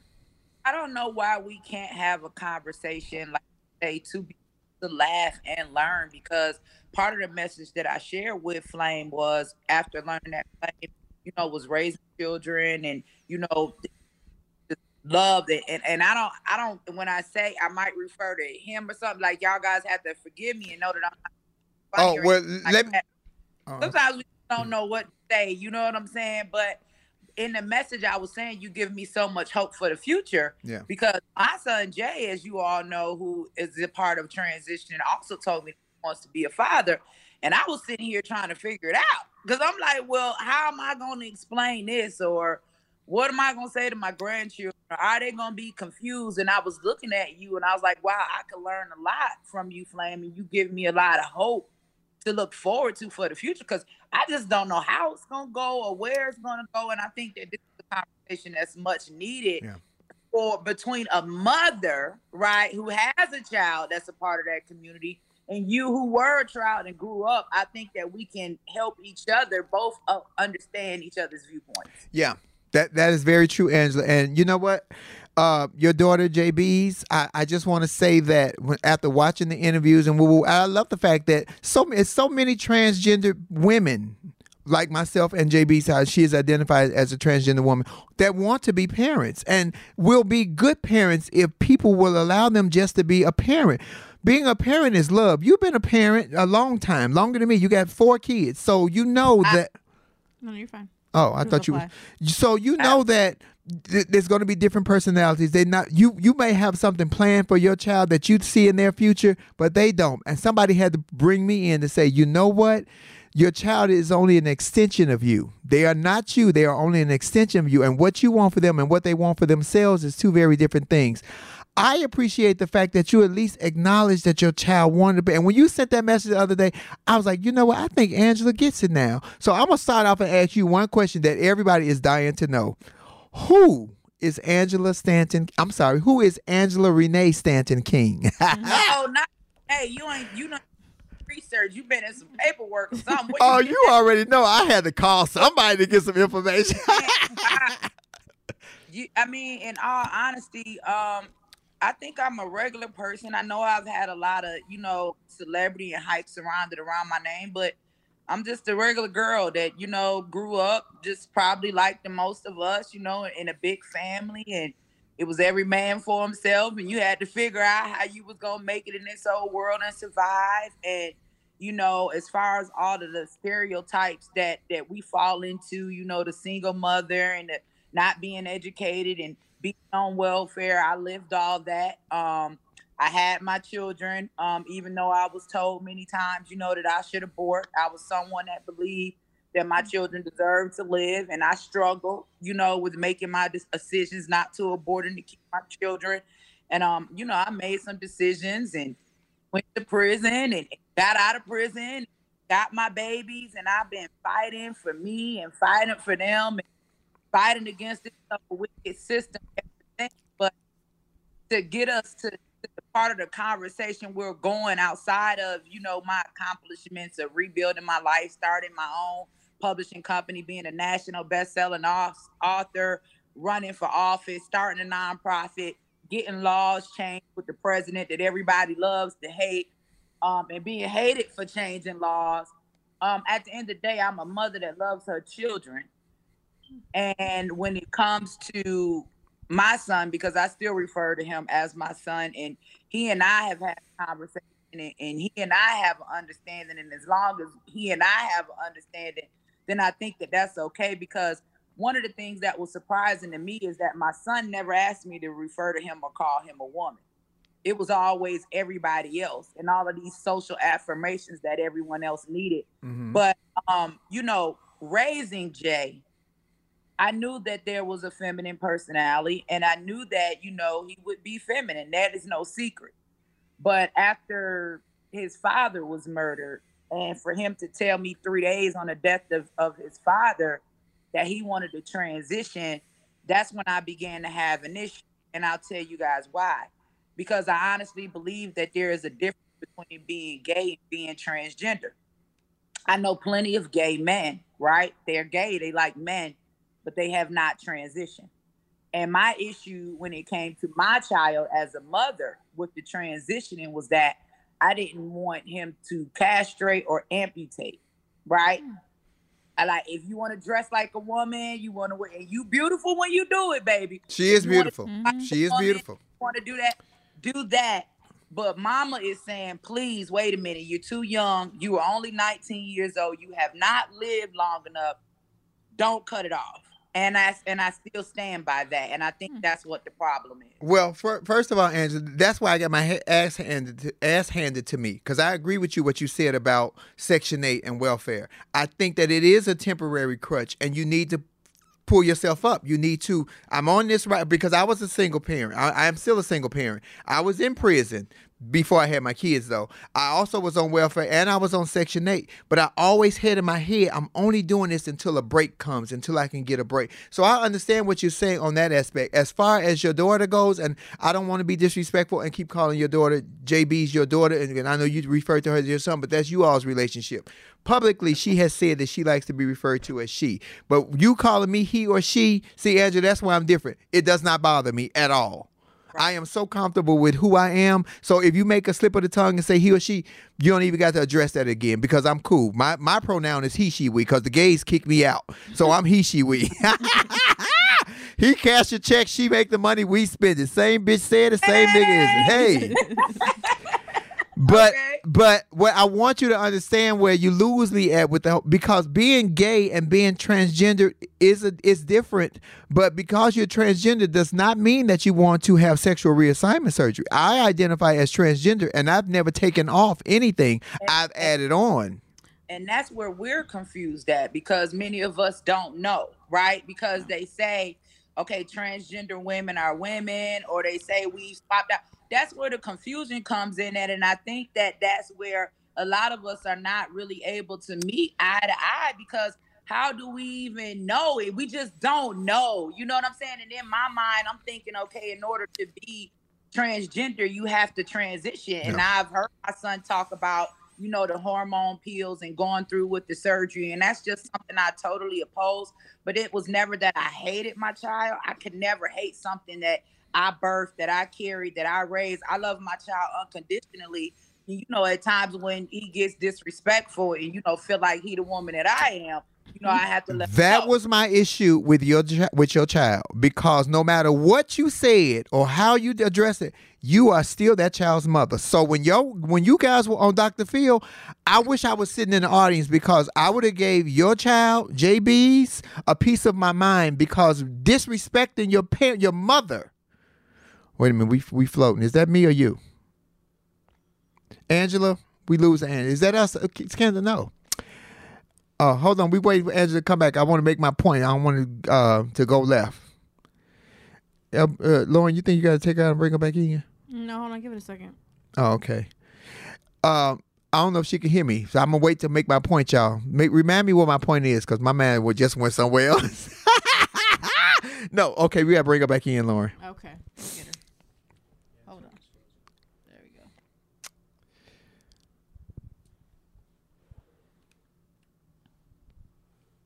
I don't know why we can't have a conversation like say to be to laugh and learn because part of the message that I shared with Flame was after learning that Flame, you know, was raising children and you know loved it and, and I don't I don't when I say I might refer to him or something like y'all guys have to forgive me and know that I'm not Oh well, like let me. uh, Sometimes we don't know what to say, you know what I'm saying? But in the message I was saying, you give me so much hope for the future. Yeah. Because my son Jay, as you all know, who is a part of transition, also told me he wants to be a father. And I was sitting here trying to figure it out. Because I'm like, well, how am I going to explain this? Or what am I going to say to my grandchildren? Are they going to be confused? And I was looking at you and I was like, wow, I could learn a lot from you, Flame. And you give me a lot of hope to look forward to for the future because I just don't know how it's gonna go or where it's gonna go. And I think that this is a conversation that's much needed Yeah. for between a mother, right, who has a child that's a part of that community, and you who were a child and grew up. I think that we can help each other both uh, understand each other's viewpoints. Yeah, that that is very true, Angela. And you know what? Uh, your daughter JB's. I, I just want to say that when, after watching the interviews and woo woo, I love the fact that so it's so many transgender women like myself and JB's how she is identified as a transgender woman that want to be parents and will be good parents if people will allow them just to be a parent. Being a parent is love. You've been a parent a long time, longer than me. You got four kids, so you know that. No, you're fine. Oh, I thought you. reply. So you know that th- there's going to be different personalities. They not you. You may have something planned for your child that you see in their future, but they don't. And somebody had to bring me in to say, you know what? Your child is only an extension of you. They are not you. They are only an extension of you. And what you want for them and what they want for themselves is two very different things. I appreciate the fact that you at least acknowledge that your child wanted to be. And when you sent that message the other day, I was like, you know what? I think Angela gets it now. So I'm gonna start off and ask you one question that everybody is dying to know: Who is Angela Stanton? I'm sorry, who is Angela Renee Stanton King? no, not hey, you ain't you not research. You've been in some paperwork or something. What oh, been you already know. I had to call somebody to get some information. you, I mean, in all honesty, um, I think I'm a regular person. I know I've had a lot of, you know, celebrity and hype surrounded around my name, but I'm just a regular girl that, you know, grew up just probably like the most of us, you know, in a big family and it was every man for himself and you had to figure out how you was gonna make it in this old world and survive. And, you know, as far as all of the stereotypes that that we fall into, you know, the single mother and the not being educated and being on welfare. I lived all that. Um, I had my children, um, even though I was told many times, you know, that I should abort. I was someone that believed that my children deserved to live, and I struggled, you know, with making my decisions not to abort and to keep my children. And um, you know, I made some decisions and went to prison and got out of prison, got my babies, and I've been fighting for me and fighting for them and fighting against this uh, wicked system. But to get us to, part of the conversation we're going outside of, you know, my accomplishments of rebuilding my life, starting my own publishing company, being a national best-selling author, running for office, starting a nonprofit, getting laws changed with the president that everybody loves to hate, um, and being hated for changing laws. Um, at the end of the day, I'm a mother that loves her children. And when it comes to my son, because I still refer to him as my son, and he and I have had a conversation, and, and he and I have an understanding, and as long as he and I have an understanding, then I think that that's okay. Because one of the things that was surprising to me is that my son never asked me to refer to him or call him a woman. it was always everybody else and all of these social affirmations that everyone else needed. Mhm. But um, you know, raising Jay, I knew that there was a feminine personality, and I knew that you know he would be feminine. That is no secret. But after his father was murdered, and for him to tell me three days on the death of, of his father that he wanted to transition, that's when I began to have an issue. And I'll tell you guys why. Because I honestly believe that there is a difference between being gay and being transgender. I know plenty of gay men, right? They're gay, they like men, but they have not transitioned. And my issue when it came to my child as a mother with the transitioning was that I didn't want him to castrate or amputate, right? Hmm. I like if you want to dress like a woman, you want to wear, and you beautiful when you do it, baby. She is mm-hmm. If you wanna beautiful. dress like She is woman, beautiful. Want to do that? Do that. But mama is saying, please wait a minute. You're too young. You are only 19 years old. You have not lived long enough. Don't cut it off. And I and I still stand by that. And I think hmm. that's what the problem is. Well, fir- first of all, Angela, that's why I got my ass handed to, ass handed to me because I agree with you what you said about Section Eight and welfare. I think that it is a temporary crutch, and you need to pull yourself up. You need to. I'm on this right because I was a single parent. I, I am still a single parent. I was in prison before I had my kids, though. I also was on welfare and I was on Section 8. But I always had in my head, I'm only doing this until a break comes, until I can get a break. So I understand what you're saying on that aspect. As far as your daughter goes, and I don't want to be disrespectful and keep calling your daughter JB's your daughter, and, and I know you refer to her as your son, but that's you all's relationship. Publicly, she has said that she likes to be referred to as she. But you calling me he or she, see, Angela, that's why I'm different. It does not bother me at all. I am so comfortable with who I am. So if you make a slip of the tongue and say he or she, you don't even got to address that again because I'm cool. My my pronoun is he, she, we because the gays kick me out. So I'm he, she, we. he cash your check, she make the money, we spend it. Same bitch said it, same nigga is it. Hey. But but what I want you to understand where you lose me at with the because being gay and being transgender is a, is different. But because you're transgender does not mean that you want to have sexual reassignment surgery. I identify as transgender and I've never taken off anything. I've added on. And that's where we're confused at because many of us don't know, right? Because they say, okay, transgender women are women, or they say we swapped out. That's where the confusion comes in at. And I think that that's where a lot of us are not really able to meet eye to eye because how do we even know it? We just don't know. You know what I'm saying? And in my mind, I'm thinking, okay, in order to be transgender, you have to transition. And I've heard my son talk about, you know, the hormone pills and going through with the surgery. And that's just something I totally oppose. But it was never that I hated my child. I could never hate something that I birthed, that I carried, that I raised. I love my child unconditionally. You know, at times when he gets disrespectful and, you know, feel like he the woman that I am, you know, I have to let That was my issue with your with your child because no matter what you said or how you address it, you are still that child's mother. So when yo when you guys were on Dr. Phil, I wish I was sitting in the audience because I would have gave your child JB's a piece of my mind because disrespecting your parent, your mother. Wait a minute, we we floating. Is that me or you? Angela, we lose Angela. Is that us? Uh, it's of no. Uh, hold on. We wait for Angela to come back. I want to make my point. I don't want to uh, to go left. Uh, uh, Lauren, you think you got to take her out and bring her back in? No, hold on. Give it a second. Oh, okay. Um, I don't know if she can hear me, so I'm gonna wait to make my point, y'all. Make, remind me what my point is, because my man would just went somewhere else. no, okay, we gotta bring her back in, Lauren. Okay. Let me get her. Hold on. There we go.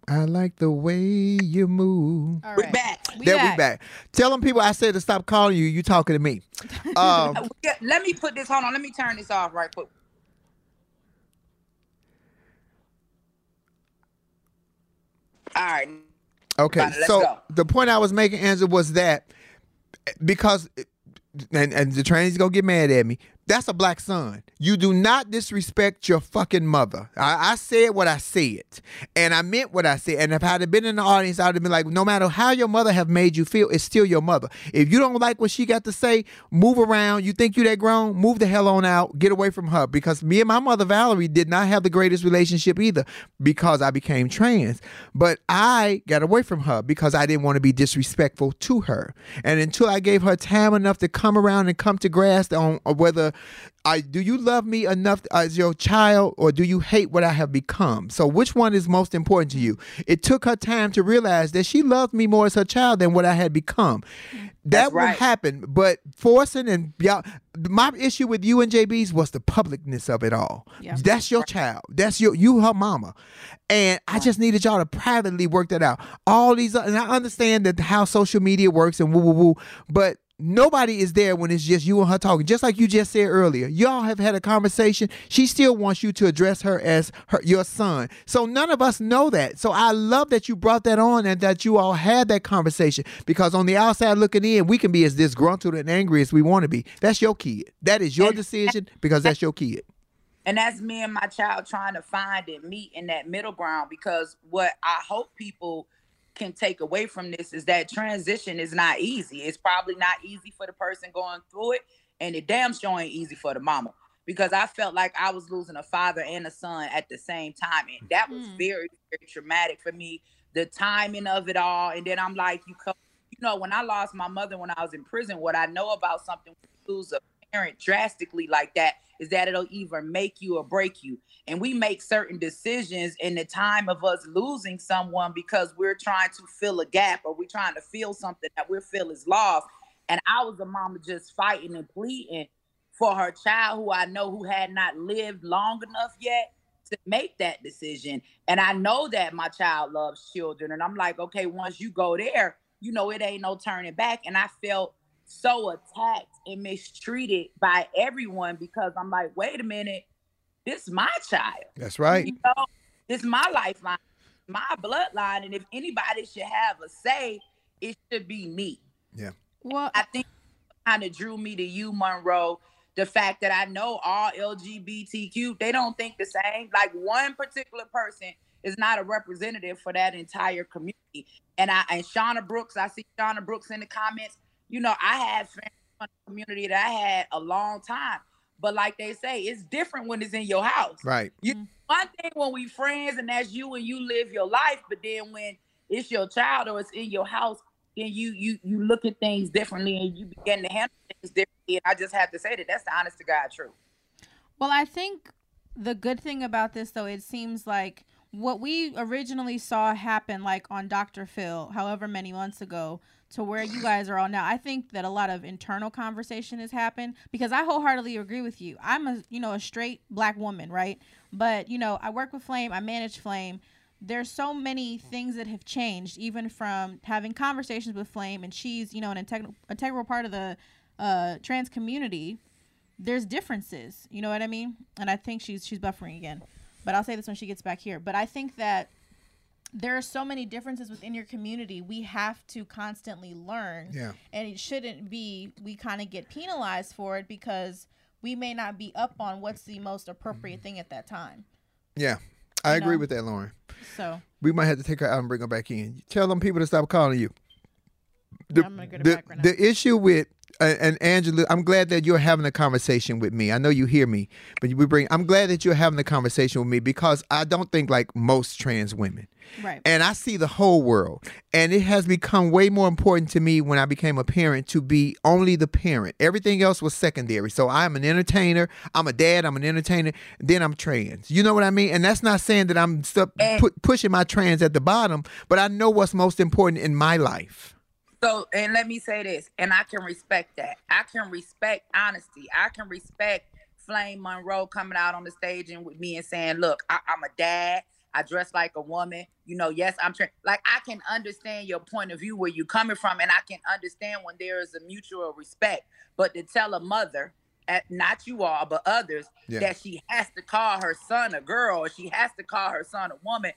I like the way you move. All We're back. We there back. we back. Tell them people I said to stop calling you. You talking to me. Um, let me put this. Hold on. Let me turn this off right quick. All right. Okay, let's so go. the point I was making, Angela, was that because and, and the trainees gonna get mad at me That's a black son. You do not disrespect your fucking mother. I, I said what I said, and I meant what I said. And if I had been in the audience, I'd have been like, no matter how your mother have made you feel, it's still your mother. If you don't like what she got to say, move around. You think you that grown? Move the hell on out. Get away from her. Because me and my mother Valerie did not have the greatest relationship either, because I became trans. But I got away from her because I didn't want to be disrespectful to her. And until I gave her time enough to come around and come to grasp on whether I do you love me enough as your child or do you hate what I have become? So which one is most important to you? It took her time to realize that she loved me more as her child than what I had become. That would right. happen, but forcing and y'all, my issue with you and JB's was the publicness of it all. Yeah. That's your child. That's your you her mama, and I just needed y'all to privately work that out. All these, and I understand that how social media works and woo woo woo, but nobody is there when it's just you and her talking. Just like you just said earlier, y'all have had a conversation. She still wants you to address her as her your son. So none of us know that. So I love that you brought that on and that you all had that conversation because on the outside looking in, we can be as disgruntled and angry as we want to be. That's your kid. That is your decision because that's your kid. And that's me and my child trying to find and meet in that middle ground because what I hope people can take away from this is that transition is not easy. It's probably not easy for the person going through it, and it damn sure ain't easy for the mama. Because I felt like I was losing a father and a son at the same time. And that was mm. very, very traumatic for me. The timing of it all. And then I'm like, you co- you know, when I lost my mother when I was in prison, what I know about something lose a parent drastically like that is that it'll either make you or break you. And we make certain decisions in the time of us losing someone because we're trying to fill a gap or we're trying to feel something that we feel is lost. And I was a mama just fighting and pleading for her child who I know who had not lived long enough yet to make that decision. And I know that my child loves children. And I'm like, okay, once you go there, you know, it ain't no turning back. And I felt so attacked and mistreated by everyone because I'm like, wait a minute, this is my child. That's right. You know, this is my lifeline, my bloodline. And if anybody should have a say, it should be me. Yeah. Well, I think kind of drew me to you, Monroe. The fact that I know all LGBTQ, they don't think the same. Like one particular person is not a representative for that entire community. And I and Shauna Brooks, I see Shauna Brooks in the comments. You know, I had friends from the community that I had a long time. But like they say, it's different when it's in your house. Right. You one thing when we friends and that's you and you live your life, but then when it's your child or it's in your house, then you you you look at things differently and you begin to handle things differently. And I just have to say that that's the honest to God truth. Well, I think the good thing about this, though, it seems like what we originally saw happen, like on Dr. Phil, however many months ago, to where you guys are all now. I think that a lot of internal conversation has happened because I wholeheartedly agree with you. I'm a you know a straight black woman, right? But you know I work with Flame, I manage Flame. There's so many things that have changed, even from having conversations with Flame, and she's you know an integral integral part of the uh, trans community. There's differences, you know what I mean? And I think she's she's buffering again, but I'll say this when she gets back here. But I think that there are so many differences within your community. We have to constantly learn. Yeah. And it shouldn't be we kind of get penalized for it because we may not be up on what's the most appropriate mm. thing at that time. Yeah. I You agree know? with that, Lauren. So We might have to take her out and bring her back in. Tell them people to stop calling you. The, I'm gonna get her the, back right now. the issue with and Angela, I'm glad that you're having a conversation with me. I know you hear me, but we bring. I'm glad that you're having a conversation with me because I don't think like most trans women. Right. And I see the whole world. And it has become way more important to me when I became a parent to be only the parent. Everything else was secondary. So I'm an entertainer, I'm a dad, I'm an entertainer, then I'm trans. You know what I mean? And that's not saying that I'm stuck, pu- pushing my trans at the bottom, but I know what's most important in my life. So, and let me say this, and I can respect that. I can respect honesty. I can respect Flame Monroe coming out on the stage and with me and saying, "Look, I, I'm a dad. I dress like a woman. You know, yes, I'm tra-. like I can understand your point of view where you're coming from, and I can understand when there is a mutual respect. But to tell a mother, at, not you all, but others, Yeah. that she has to call her son a girl or she has to call her son a woman,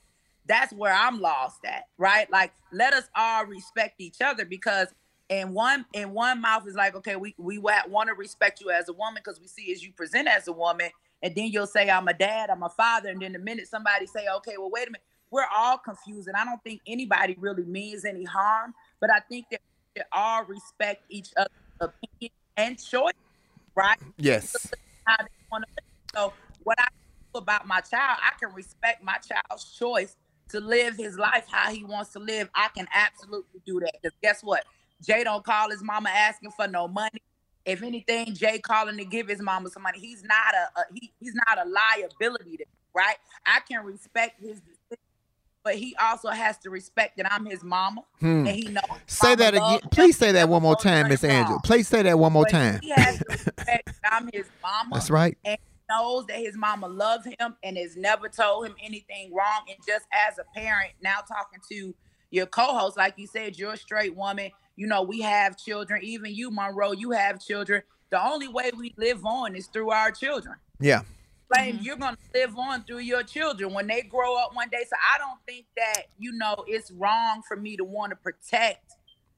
that's where I'm lost at, right? Like, let us all respect each other because and one and one mouth is like, okay, we we want to respect you as a woman because we see as you present as a woman, and then you'll say I'm a dad, I'm a father, and then the minute somebody say, okay, well wait a minute, we're all confused, and I don't think anybody really means any harm, but I think that we should all respect each other's opinion and choice, right? Yes. How they wanna live. So what I do about my child, I can respect my child's choice to live his life how he wants to live. I can absolutely do that because guess what? Jay don't call his mama asking for no money. If anything, Jay calling to give his mama some money. He's not a, a he, he's not a liability to me, right? I can respect his decision, but he also has to respect that I'm his mama Hmm. and he knows. Say that again. Please say that one more time, Miss him Angela. Please say that one more But time. He has to respect that I'm his mama. That's right. And knows that his mama loves him and has never told him anything wrong. And just as a parent, now talking to your co-host, like you said, you're a straight woman. You know, we have children. Even you, Monroe, you have children. The only way we live on is through our children. Yeah. Flame, mm-hmm. you're gonna live on through your children when they grow up one day. So I don't think that you know it's wrong for me to want to protect,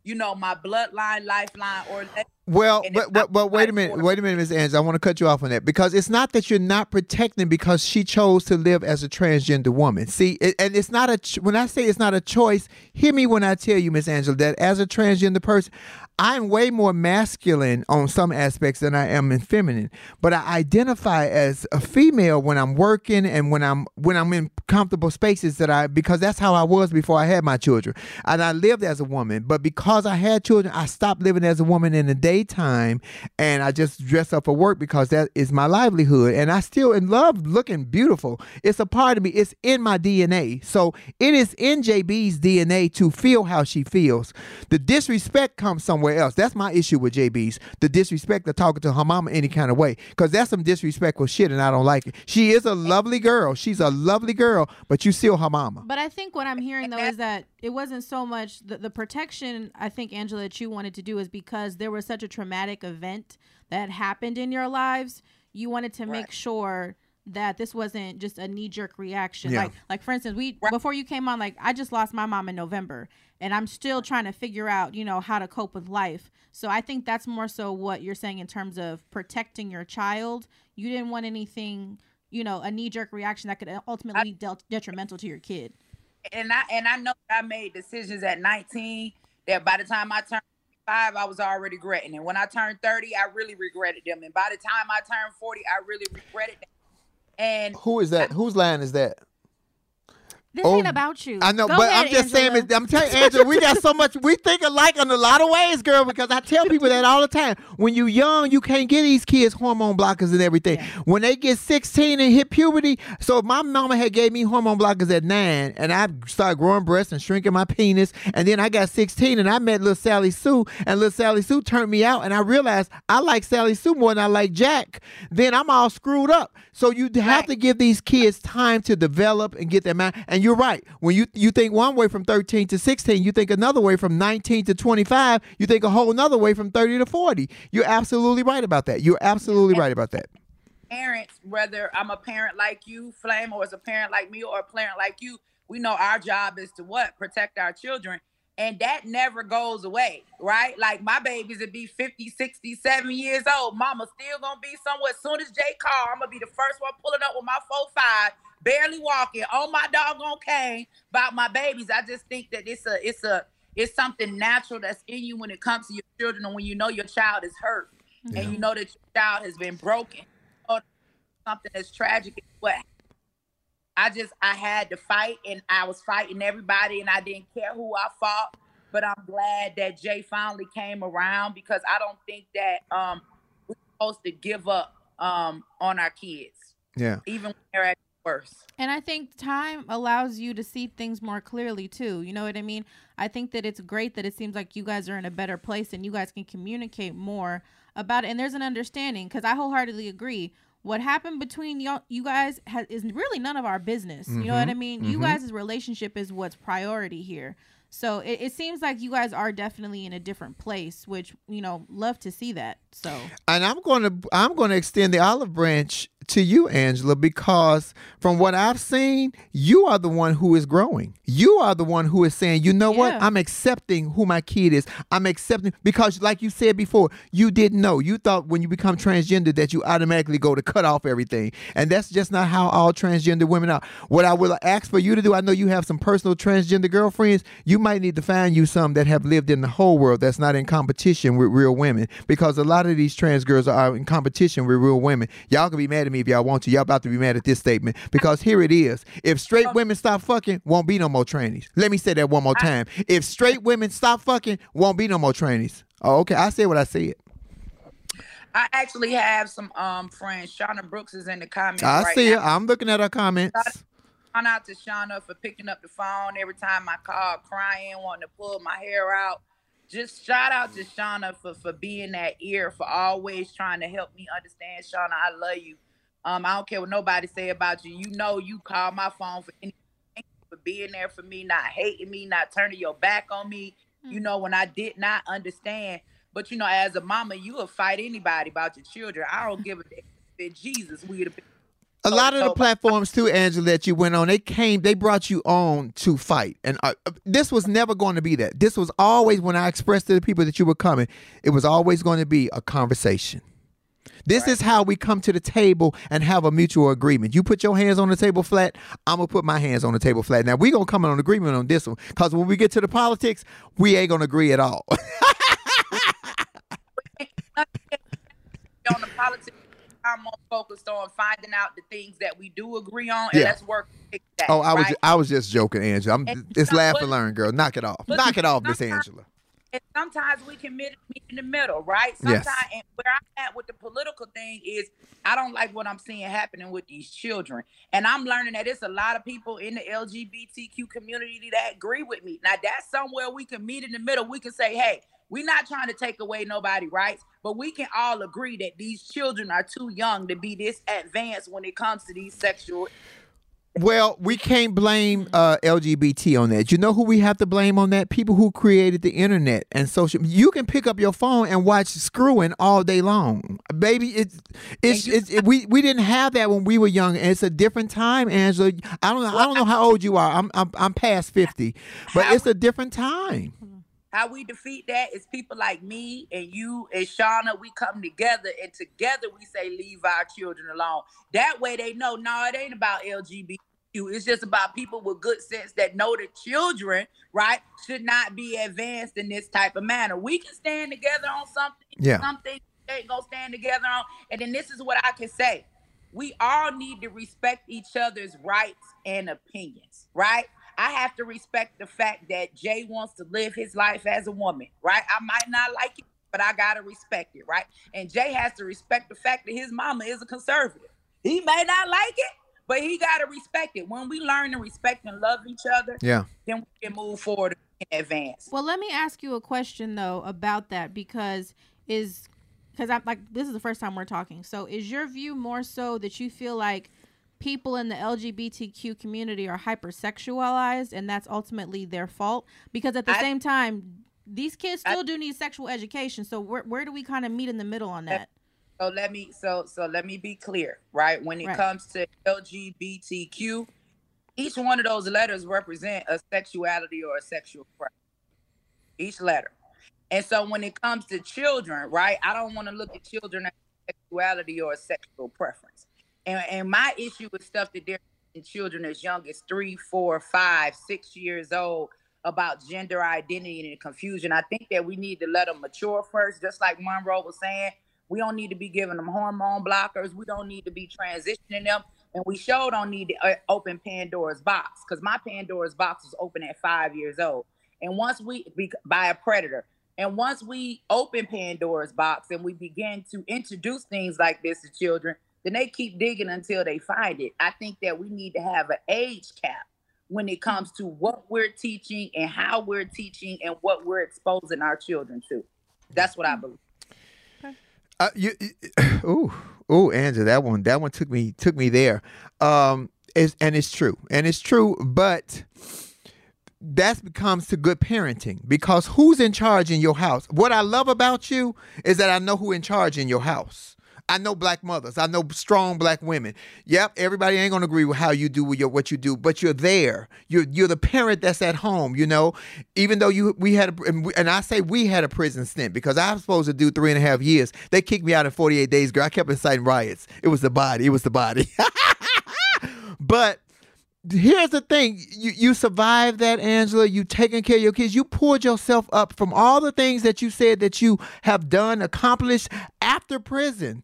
you know, my bloodline, lifeline, or Well, but, but, but wait a minute, wait a minute, Ms. Angela. I want to cut you off on that because it's not that you're not protecting because she chose to live as a transgender woman. See, it, and it's not a ch- when I say it's not a choice. Hear me when I tell you, Ms. Angela, that as a transgender person, I'm way more masculine on some aspects than I am in feminine. But I identify as a female when I'm working and when I'm when I'm in comfortable spaces that I because that's how I was before I had my children. And I lived as a woman, but because I had children, I stopped living as a woman in the daytime and I just dress up for work because that is my livelihood. And I still in love looking beautiful. It's a part of me. It's in my DNA. So it is in JB's DNA to feel how she feels. The disrespect comes somewhere else. That's my issue with JB's. The disrespect of talking to her mama any kind of way. Because that's some disrespectful shit and I don't like it. She is a lovely girl. She's a lovely girl, but you still her mama. But I think what I'm hearing though is that it wasn't so much the, the protection I think Angela that you wanted to do is because there was such a traumatic event that happened in your lives. You wanted to make sure that this wasn't just a knee jerk reaction. Yeah. Like like for instance, we before you came on, like I just lost my mom in November and I'm still trying to figure out, you know, how to cope with life. So I think that's more so what you're saying in terms of protecting your child. You didn't want anything, you know, a knee jerk reaction that could ultimately be dealt detrimental to your kid. and I and I know I made decisions at 19 that by the time I turned five, I was already regretting And When I turned 30, I really regretted them. And by the time I turned 40, I really regretted them. And Who is that? Whose line is that? This Oh, ain't about you. I know, Go but ahead, I'm just Angela. saying. I'm telling you, Angela, we got so much. We think alike in a lot of ways, girl. Because I tell people that all the time. When you young, you can't get these kids hormone blockers and everything. When they get 16 and hit puberty, so if my mama had gave me hormone blockers at nine, and I started growing breasts and shrinking my penis, and then I got 16 and I met little Sally Sue, and little Sally Sue turned me out, and I realized I like Sally Sue more than I like Jack. Then I'm all screwed up. So you have to give these kids time to develop and get their mind. And you're right. When you you think one way from 13 to 16, you think another way from 19 to 25. You think a whole another way from 30 to 40. You're absolutely right about that. You're absolutely right about that. parents, whether I'm a parent like you, Flame, or as a parent like me, or a parent like you, we know our job is to what? Protect our children. And that never goes away, right? Like my babies would be 50, 60, 70 years old. Mama still gonna be somewhere. As soon as Jay call, I'm gonna be the first one pulling up with my 4-5, barely walking on my doggone cane about my babies. I just think that it's a it's a it's something natural that's in you when it comes to your children and when you know your child is hurt and you know that your child has been broken or something that's tragic is what I just I had to fight and I was fighting everybody and I didn't care who I fought. But I'm glad that Jay finally came around because I don't think that um we're supposed to give up um on our kids, Yeah. even when they're at worst. And I think time allows you to see things more clearly too. You know what I mean? I think that it's great that it seems like you guys are in a better place and you guys can communicate more about it. And there's an understanding because I wholeheartedly agree. What happened between y'all, you guys has, is really none of our business. You know what I mm-hmm. mean? You mm-hmm. guys' relationship is what's priority here. So it, it seems like you guys are definitely in a different place, which you know, love to see that. So And I'm going to I'm going to extend the olive branch to you, Angela, because from what I've seen, you are the one who is growing. You are the one who is saying, you know what? I'm accepting who my kid is. I'm accepting because, like you said before, you didn't know. You thought when you become transgender that you automatically go to cut off everything. And that's just not how all transgender women are. What I will ask for you to do, I know you have some personal transgender girlfriends. You might need to find you some that have lived in the whole world that's not in competition with real women because a lot of these trans girls are in competition with real women. Y'all can be mad at me if y'all want to. Y'all about to be mad at this statement because here it is. If straight women stop fucking, won't be no more trannies. Let me say that one more time. If straight women stop fucking, won't be no more trannies. Oh, okay. I said what I said. I actually have some um friends. Shauna Brooks is in the comments. I right see now. it. I'm looking at her comments. Shout out to Shauna for picking up the phone every time I call, crying, wanting to pull my hair out. Just shout out to Shauna for for being that ear, for always trying to help me understand. Shauna, I love you. Um, I don't care what nobody say about you. You know, you call my phone for anything for being there for me, not hating me, not turning your back on me. You know, when I did not understand. But you know, as a mama, you will fight anybody about your children. I don't give a damn. Jesus, we'd have been a lot of the platforms too, Angela, that you went on, they came, they brought you on to fight, and uh, uh, this was never going to be that. This was always when I expressed to the people that you were coming, it was always going to be a conversation. This is how we come to the table and have a mutual agreement. You put your hands on the table flat, I'm gonna put my hands on the table flat. Now we gonna come on an agreement on this one, cause when we get to the politics, we ain't gonna agree at all. on the politics. I'm more focused on finding out the things that we do agree on, and Yeah. let's work. that, oh, I was, right? I was just joking, Angela. I'm, And it's laugh and learn, girl. Knock it off. Knock it off, Miss Angela. And sometimes we can meet, in the middle, right? Yes. And where I'm at with the political thing is, I don't like what I'm seeing happening with these children, and I'm learning that it's a lot of people in the LGBTQ community that agree with me. Now, that's somewhere we can meet in the middle. We can say, hey. We're not trying to take away nobody rights, but we can all agree that these children are too young to be this advanced when it comes to these sexual Well, we can't blame uh, LGBT on that. You know who we have to blame on that? People who created the internet and social. You can pick up your phone and watch screwing all day long, baby. It's it's, it's it, we we didn't have that when we were young. And it's a different time, Angela. I don't know. I don't know how old you are. I'm I'm, I'm past fifty, but it's a different time. How we defeat that is people like me and you and Shauna. We come together and together we say leave our children alone. That way they know, no, it ain't about LGBTQ. It's just about people with good sense that know the children, right, should not be advanced in this type of manner. We can stand together on something. Yeah. Something they ain't gonna stand together on. And then this is what I can say. We all need to respect each other's rights and opinions, right? I have to respect the fact that Jay wants to live his life as a woman, right? I might not like it, but I gotta respect it, right? And Jay has to respect the fact that his mama is a conservative. He may not like it, but he gotta respect it. When we learn to respect and love each other, Yeah. then we can move forward and advance. Well, let me ask you a question though about that because is because I'm like this is the first time we're talking. So is your view more so that you feel like people in the LGBTQ community are hypersexualized and that's ultimately their fault? Because at the I- same time, these kids I- still do need sexual education. So where where do we kind of meet in the middle on that? So let me so so let me be clear, right? When it Right. comes to LGBTQ, each one of those letters represent a sexuality or a sexual preference. Each letter. And so when it comes to children, right, I don't want to look at children as sexuality or a sexual preference. And and my issue with stuff that they're in children as young as three, four, five, six years old about gender identity and confusion. I think that we need to let them mature first, just like Monroe was saying. We don't need to be giving them hormone blockers. We don't need to be transitioning them. And we sure don't need to uh, open Pandora's box because my Pandora's box was open at five years old. And once we, by a predator, and once we open Pandora's box and we begin to introduce things like this to children, then they keep digging until they find it. I think that we need to have an age cap when it comes to what we're teaching and how we're teaching and what we're exposing our children to. That's what I believe. Uh, you, ooh, ooh, Angela, that one, that one took me, took me there. Um, it's, and it's true, and it's true, but that becomes to good parenting because who's in charge in your house? What I love about you is that I know who in charge in your house. I know black mothers. I know strong black women. Yep, everybody ain't gonna agree with how you do with your, what you do, but you're there. You're you're the parent that's at home. You know, even though you we had a, and, we, and I say we had a prison stint because I was supposed to do three and a half years. They kicked me out in 48 days. Girl, I kept inciting riots. It was the body. It was the body. but here's the thing. You you survived that angela. You taking care of your kids. You pulled yourself up from all the things that you said that you have done accomplished after prison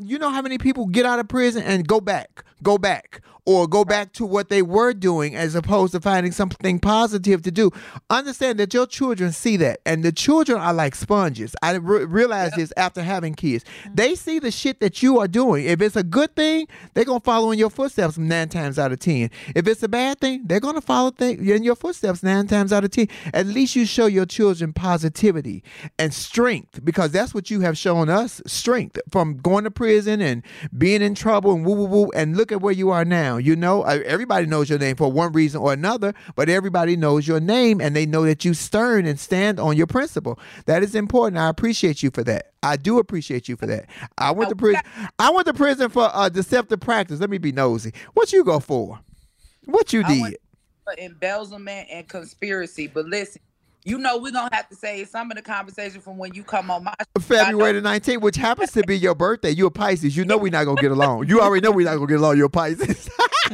You know how many people get out of prison and go back go back or go back to what they were doing as opposed to finding something positive to do. Understand that your children see that and the children are like sponges. I re- realize this after having kids. Mm-hmm. They see the shit that you are doing. If it's a good thing they're gonna follow in your footsteps nine times out of ten. If it's a bad thing they're gonna follow th- in your footsteps nine times out of ten. At least you show your children positivity and strength because that's what you have shown us strength from going to prison and being in trouble and woo woo woo and look at where you are now. You know Uh, everybody knows your name for one reason or another but everybody knows your name and they know that you stern and stand on your principle. That is important. I appreciate you for that. I do appreciate you for that. I went to prison i went to prison for uh, deceptive practice. Let me be nosy. What you go for? What you did went for embezzlement and conspiracy. But listen, you know we're gonna have to say some of the conversation from when you come on my show. February the 19th, which happens to be your birthday. You're a Pisces. You know we're not going to get along. You already know we're not going to get along. You're a Pisces.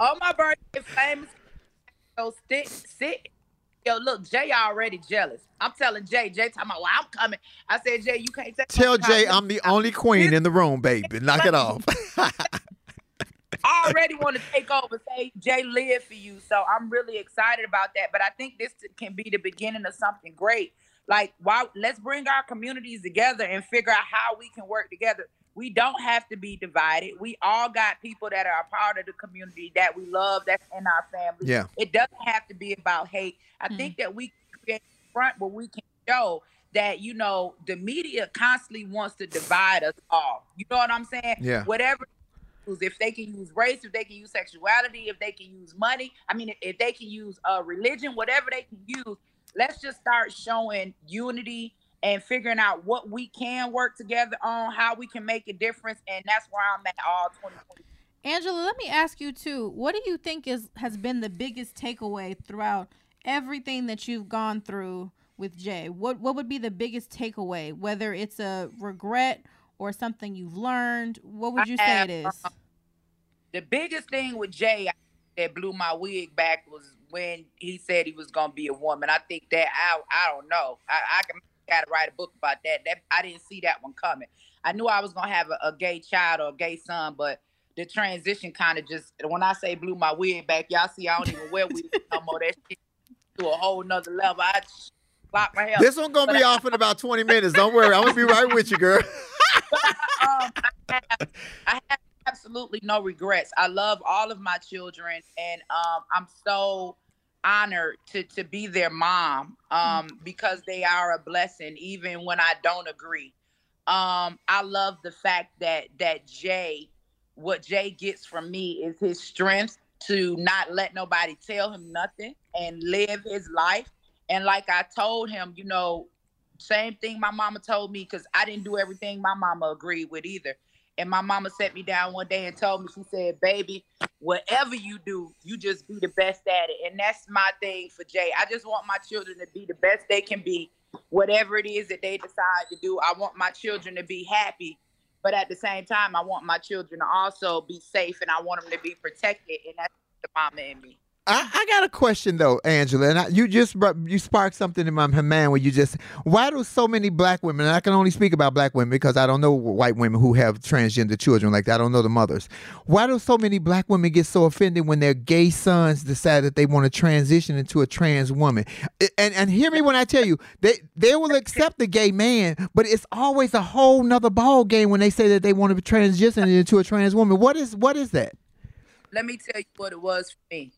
On oh, my birthday, famous. So sit, sit. Yo, look, Jay already jealous. I'm telling Jay. Jay talking about, well, I'm coming. I said, Jay, you can't take. Tell Jay. I'm the only queen in the room, baby. Knock it off. I already want to take over. Say Jay live for you. So I'm really excited about that. But I think this can be the beginning of something great. Like, why? Let's bring our communities together and figure out how we can work together. We don't have to be divided. We all got people that are a part of the community that we love. That's in our family. Yeah. It doesn't have to be about hate. I hmm. think that we can create a front where we can show that you know the media constantly wants to divide us all. You know what I'm saying? Yeah. Whatever If they can use race, if they can use sexuality, if they can use money, I mean, if, if they can use uh, religion, whatever they can use, let's just start showing unity and figuring out what we can work together on, how we can make a difference, and that's where I'm at all 2020. Angela, let me ask you too. What do you think is has been the biggest takeaway throughout everything that you've gone through with Jay? What what would be the biggest takeaway? Whether it's a regret or something you've learned, what would I you say have, it is? uh, the biggest thing with Jay that blew my wig back was when he said he was gonna be a woman. I think that I I don't know. I, I can gotta write a book about that. That I didn't see that one coming. I knew I was gonna have a, a gay child or a gay son, but the transition kind of just when I say blew my wig back, y'all see I don't even wear wigs no more. That shit to a whole nother level. I just lock my hair. this one going to be off in about 20 minutes. Don't worry. I'm going to be right with you, girl. um, I have, I have absolutely no regrets. I love all of my children, and um, I'm so honored to to be their mom um, because they are a blessing, even when I don't agree. Um, I love the fact that that Jay, what Jay gets from me is his strength to not let nobody tell him nothing and live his life. And like I told him, you know, same thing my mama told me because I didn't do everything my mama agreed with either. And my mama sat me down one day and told me, she said, baby, whatever you do, you just be the best at it. And that's my thing for Jay. I just want my children to be the best they can be, whatever it is that they decide to do. I want my children to be happy. But at the same time, I want my children to also be safe and I want them to be protected. And that's the mama in me. I, I got a question though, Angela, and I, you just you sparked something in my mind where you just why do so many black women? And I can only speak about black women because I don't know white women who have transgender children like that. I don't know the mothers. Why do so many black women get so offended when their gay sons decide that they want to transition into a trans woman? And and hear me when I tell you they they will accept the gay man, but it's always a whole nother ball game when they say that they want to transition into a trans woman. What is what is that? let me tell you what it was for me.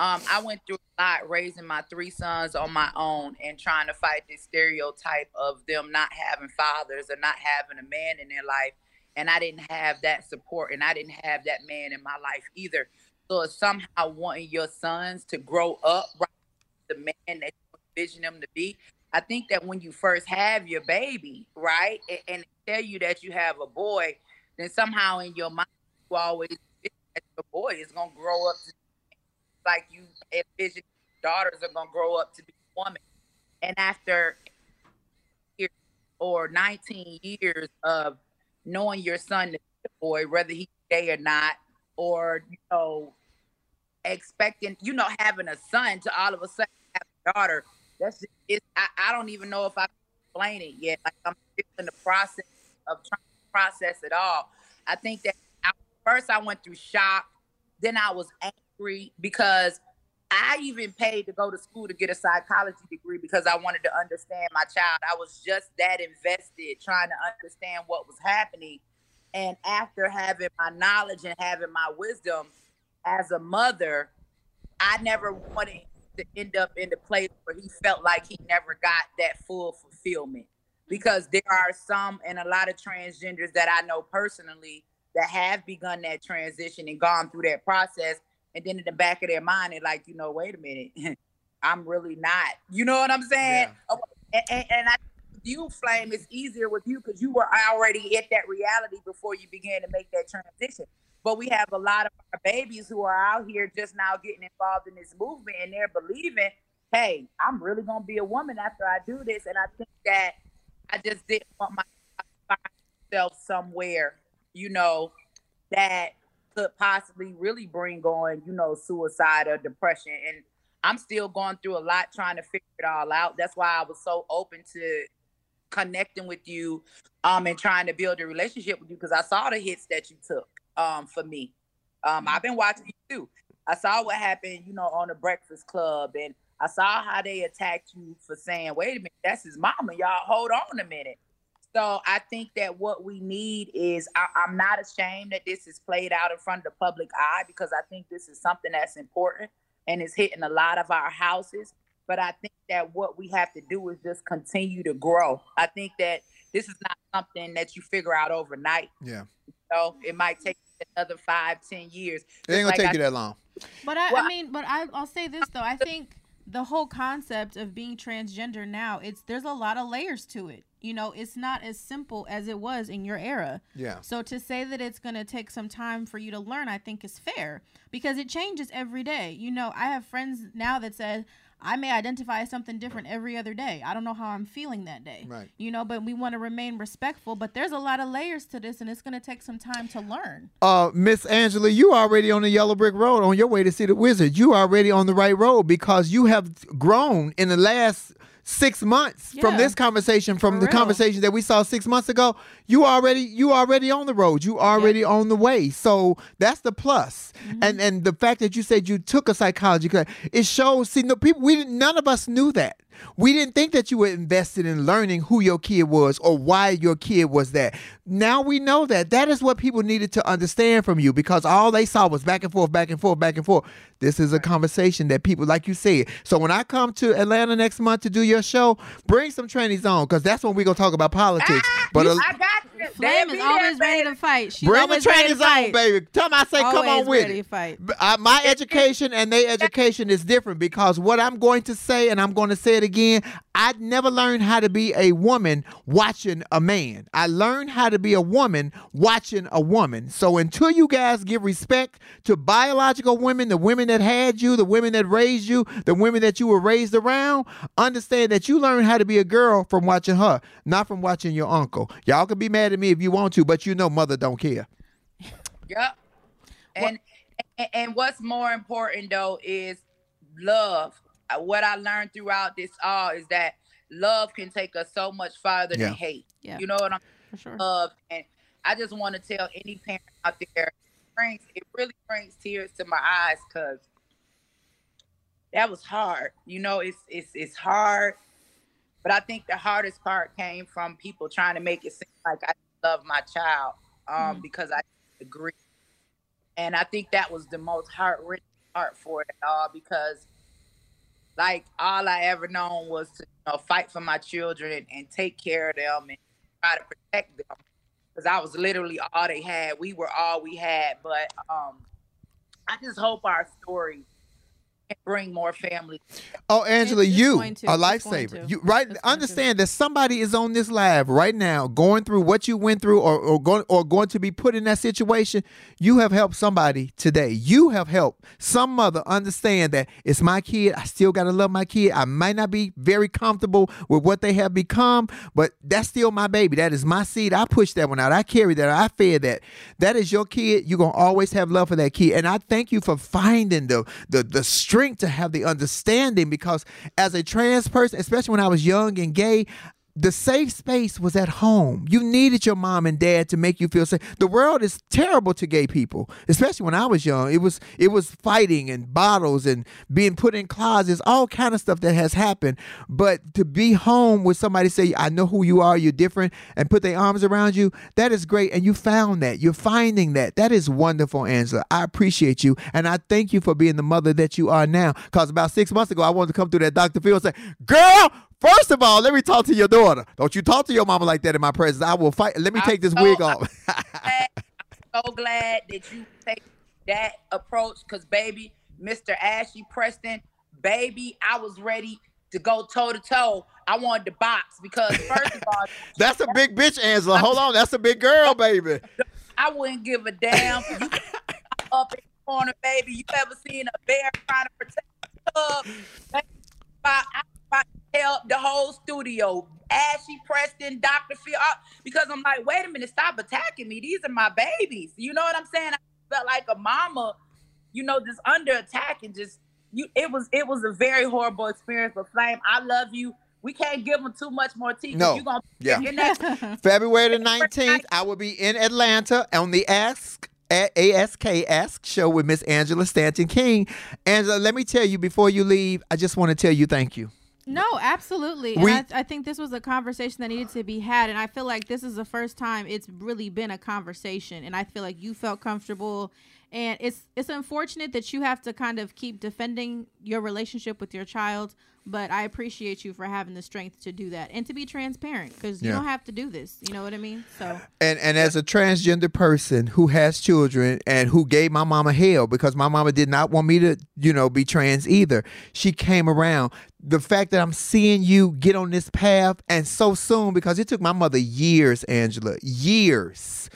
Um, I went through a lot raising my three sons on my own and trying to fight this stereotype of them not having fathers or not having a man in their life. And I didn't have that support and I didn't have that man in my life either. So somehow wanting your sons to grow up right, the man that you envision them to be. I think that when you first have your baby, right, and, and tell you that you have a boy, then somehow in your mind you always think that your boy is gonna grow up to like you envision daughters are gonna grow up to be a woman. And after or 19 years of knowing your son be a boy, whether he's gay or not, or you know, expecting, you know, having a son to all of a sudden have a daughter. That's it's, I, I don't even know if I can explain it yet. Like I'm still in the process of trying to process it all. I think that I, first I went through shock, then I was angry because I even paid to go to school to get a psychology degree because I wanted to understand my child. I was just that invested trying to understand what was happening. And after having my knowledge and having my wisdom as a mother, I never wanted to end up in the place where he felt like he never got that full fulfillment. Because there are some and a lot of transgenders that I know personally that have begun that transition and gone through that process. And then in the back of their mind, they're like, you know, wait a minute, I'm really not. You know what I'm saying? Oh, And, and, and I with you, Flame, it's easier with you because you were already at that reality before you began to make that transition. But we have a lot of our babies who are out here just now getting involved in this movement and they're believing, hey, I'm really gonna be a woman after I do this. And I think that I just didn't want myself somewhere, you know, that could possibly really bring on, you know, suicide or depression. And I'm still going through a lot trying to figure it all out. That's why I was so open to connecting with you um and trying to build a relationship with you because I saw the hits that you took um for me. Um I've been watching you too. I saw what happened, you know, on the Breakfast Club and I saw how they attacked you for saying, wait a minute, that's his mama. Y'all hold on a minute. So I think that what we need is I, I'm not ashamed that this is played out in front of the public eye because I think this is something that's important and is hitting a lot of our houses. But I think that what we have to do is just continue to grow. I think that this is not something that you figure out overnight. Yeah. So it might take another five, ten years. It ain't gonna Just take like you that long. But I, Well, I mean, but I, I'll say this though. I think the whole concept of being transgender now, it's there's a lot of layers to it. You know, it's not as simple as it was in your era. Yeah. So to say that it's going to take some time for you to learn, I think is fair because it changes every day. You know, I have friends now that said I may identify as something different every other day. I don't know how I'm feeling that day. Right. You know, but we want to remain respectful, but there's a lot of layers to this and it's going to take some time to learn. uh, Miss Angela, you already on the yellow brick road on your way to see the wizard. You already on the right road because you have grown in the last six months from this conversation, from For the real. conversation that we saw six months ago. You already you already on the road. You already on the way. So that's the plus. Mm-hmm. And and the fact that you said you took a psychology class, it shows. See, no people. We. None of us knew that. We didn't think that you were invested in learning who your kid was or why your kid was that. Now we know that. That is what people needed to understand from you because all they saw was back and forth, back and forth, back and forth. This is a conversation that people, like you said. So when I come to Atlanta next month to do your show, bring some trainees on because that's when we're going to talk about politics. Ah, but a- I got you. Flame is always ready to fight. She's Bring the always ready trainers on, baby. Tell me, I say, come on Always with ready it. fight. B- uh, my education and their education is different because what I'm going to say, and I'm going to say it again, I never learned how to be a woman watching a man. I learned how to be a woman watching a woman. So until you guys give respect to biological women, the women that had you, the women that raised you, the women that you were raised around, understand that you learn how to be a girl from watching her, not from watching your uncle. Y'all can be mad at me if you want to, but you know mother don't care. Yep. And, and and what's more important though is love. What I learned throughout this all is that love can take us so much farther Yeah. than hate. Yeah. You know what I'm For sure. love and I just want to tell any parent out there it brings it really brings tears to my eyes cuz that was hard. You know, it's it's it's hard. But I think the hardest part came from people trying to make it seem like I love my child um because I agree. And I think that was the most heart wrenching part for it all because like all I ever known was to you know, fight for my children and, take care of them and try to protect them because I was literally all they had. We were all we had. But um, I just hope our story bring more families. Oh, Angela, It's- you a lifesaver. You right? It's Understand that somebody is on this live right now, going through what you went through, or, or going or going to be put in that situation. You have helped somebody today. You have helped some mother understand that it's my kid. I still gotta love my kid. I might not be very comfortable with what they have become, but that's still my baby. That is my seed. I push that one out. I carry that. I fed that. That is your kid. You're gonna always have love for that kid. And I thank you for finding the the the strength to have the understanding because as a trans person, especially when I was young and gay, the safe space was at home. You needed your mom and dad to make you feel safe. The world is terrible to gay people, especially when I was young. It was it was fighting and bottles and being put in closets, all kind of stuff that has happened. But to be home with somebody say, "I know who you are. You're different," and put their arms around you, that is great. And you found that. You're finding that. That is wonderful, Angela. I appreciate you, and I thank you for being the mother that you are now. Because about six months ago, I wanted to come through that Dr. Phil and say, "Girl." First of all, let me talk to your daughter. Don't you talk to your mama like that in my presence. I will fight. Let me take this I'm wig off. I'm so glad that you take that approach because, baby, Mr. Ashley Preston, baby, I was ready to go toe to toe. I wanted to box because, first of all, That's a big bitch, Angela. Hold on. That's a big girl, baby. I wouldn't give a damn. For you up in the corner, baby. You ever seen a bear trying to protect a cub? I, I, I the whole studio, Ashley Preston, Dr. Phil, I- because I'm like, wait a minute, stop attacking me. These are my babies. You know what I'm saying? I felt like a mama, you know, just under attack and just you. It was it was a very horrible experience. But Flame, I love you. We can't give them too much more teeth. 'cause No. you gonna Yeah. your next February the 19th, I will be in Atlanta on the Ask at ASK Ask show with Miss Angela Stanton King. Angela, let me tell you before you leave, I just want to tell you thank you. No, absolutely. We- and I, I think this was a conversation that needed to be had. And I feel like this is the first time it's really been a conversation. And I feel like you felt comfortable. And it's it's unfortunate that you have to kind of keep defending your relationship with your child. But I appreciate you for having the strength to do that and to be transparent because you Yeah. don't have to do this. You know what I mean? So And and as a transgender person who has children and who gave my mama hell because my mama did not want me to, you know, be trans either. She came around. The fact that I'm seeing you get on this path and so soon because it took my mother years, Angela, years.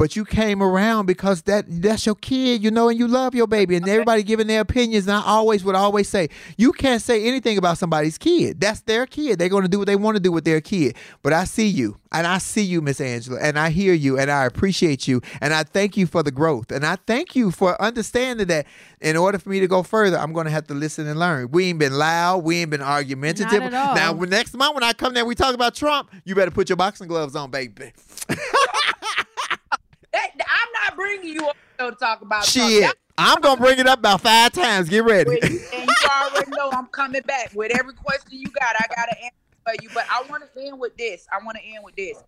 But you came around because that that's your kid, you know, and you love your baby, and everybody giving their opinions. And I always would always say, you can't say anything about somebody's kid. That's their kid. They're going to do what they want to do with their kid. But I see you, and I see you, Miss Angela, and I hear you, and I appreciate you, and I thank you for the growth, and I thank you for understanding that. In order for me to go further, I'm going to have to listen and learn. We ain't been loud. We ain't been argumentative. Not at all. Now, next month when I come there, we talk about Trump. You better put your boxing gloves on, baby. That- I'm not bringing you up to talk about Trump. Shit, I'm gonna bring it up about five times. Get ready. That- and you already know I'm coming back with every question you got. I got to answer for you. But I want to end with this. I want to end with this.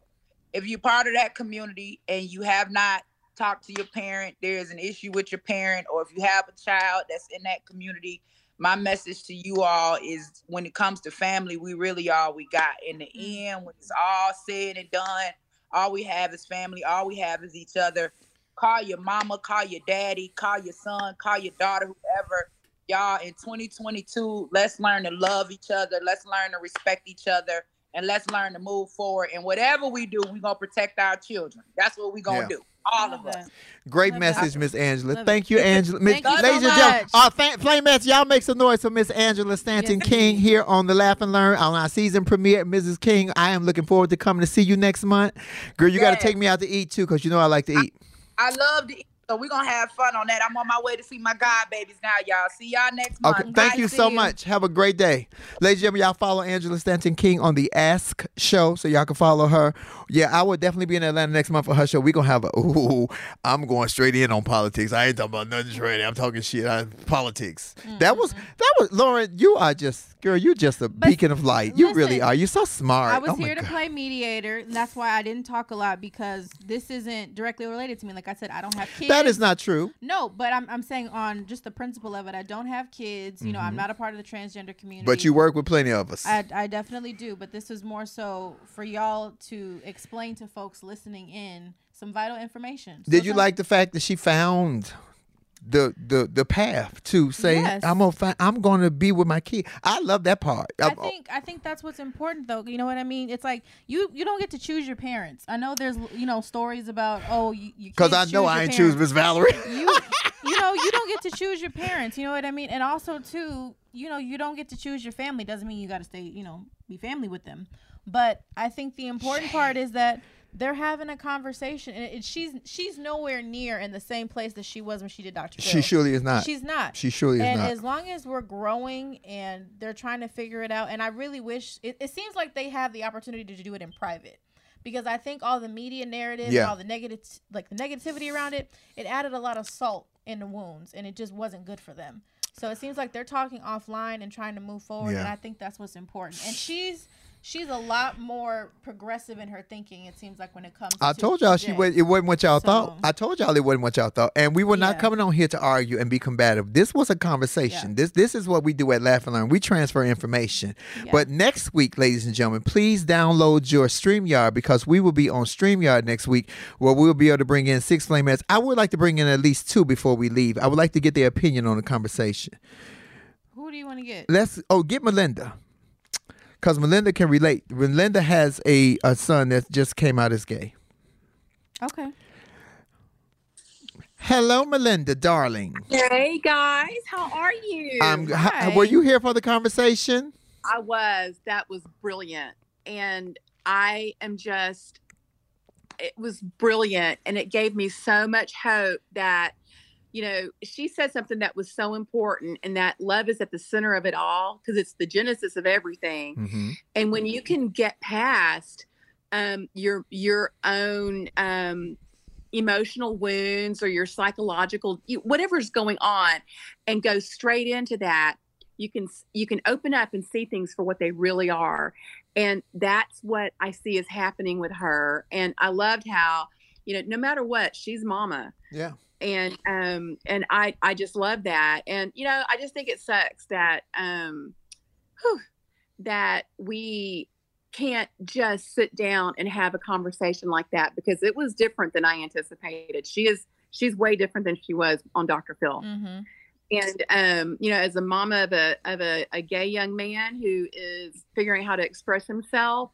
If you're part of that community and you have not talked to your parent, there's an issue with your parent, or if you have a child that's in that community, my message to you all is when it comes to family, we really all we got. In the mm. end, when it's all said and done, all we have is family. All we have is each other. Call your mama, call your daddy, call your son, call your daughter, whoever. Y'all, in 2022, let's learn to love each other. Let's learn to respect each other. And let's learn to move forward. And whatever we do, we're going to protect our children. That's what we're going Yeah. to do. All of us. Great Love message. Miss Angela. Love Thank it. you, Angela. Miss- Thank you so ladies and gentlemen, much. uh, fa- Flamettes, y'all make some noise for Miss Angela Stanton Yes, King here on the Laugh and Learn on our season premiere. Mrs. King, I am looking forward to coming to see you next month. Girl, you got to take me out to eat too, because you know I like to eat. I love to eat. So we're going to have fun on that. I'm on my way to see my god babies now, y'all. See y'all next month. Okay, thank Bye, you see so you. much. Have a great day. Ladies and gentlemen, y'all follow Angela Stanton King on the Ask Show so y'all can follow her. Yeah, I will definitely be in Atlanta next month for her show. We're going to have a, ooh, I'm going straight in on politics. I ain't talking about nothing straight. I'm talking shit on politics. That was, mm-hmm. that was, Lauren, you are just, girl, you're just a beacon of light. You really are. You're so smart. I was Oh here to God. play mediator, and that's why I didn't talk a lot because this isn't directly related to me. Like I said, I don't have kids. That is not true. No, but I'm, I'm saying on just the principle of it, I don't have kids. You know, I'm not a part of the transgender community. Mm-hmm. But you work with plenty of us. I, I definitely do, but this is more so for y'all to explain to folks listening in some vital information. So Did you like the fact that she found the the the path to say Yes. I'm gonna find, I'm gonna be with my kid. I love that part. I think I think that's what's important though. You know what I mean? It's like you you don't get to choose your parents. I know there's you know stories about oh you because I know I ain't choose Miss Valerie. you you know you don't get to choose your parents. You know what I mean? And also too, you know you don't get to choose your family. Doesn't mean you got to stay you know be family with them. But I think the important part is that they're having a conversation, and it, she's she's nowhere near in the same place that she was when she did Doctor. She surely is not. She's not. She surely is not. and as long as we're growing and they're trying to figure it out, and I really wish it, it seems like they have the opportunity to do it in private. Because I think all the media narrative, Yeah. all the negative, like the negativity around it, it added a lot of salt in the wounds, and it just wasn't good for them. So it seems like they're talking offline and trying to move forward, and I think that's what's important. And she's she's a lot more progressive in her thinking. It seems like when it comes. To I to told y'all she was, it wasn't what y'all So- thought. I told y'all it wasn't what y'all thought, and we were not Yeah. coming on here to argue and be combative. This was a conversation. This this is what we do at Laugh and Learn. We transfer information. But next week, ladies and gentlemen, please download your Streamyard because we will be on Streamyard next week, where we'll be able to bring in six flame flameheads. I would like to bring in at least two before we leave. I would like to get their opinion on the conversation. Who do you want to get? Let's oh get Melinda. Cause Melinda can relate. Melinda has a, a son that just came out as gay. Okay. Hello, Melinda, darling. Hey guys, how are you? Um, h- were you here for the conversation? I was. That was brilliant. And I am just, it was brilliant. And it gave me so much hope that, you know, she said something that was so important and that love is at the center of it all because it's the genesis of everything. Mm-hmm. And when you can get past um, your your own um, emotional wounds or your psychological you, whatever's going on, and go straight into that, you can you can open up and see things for what they really are. And that's what I see is happening with her. And I loved how you know no matter what she's mama Yeah. And um and i i just love that and you know i just think it sucks that um whew, that we can't just sit down and have a conversation like that because it was different than i anticipated. She is she's way different than she was on dr phil. Mm-hmm. and um you know as a mama of a of a, a gay young man who is figuring out how to express himself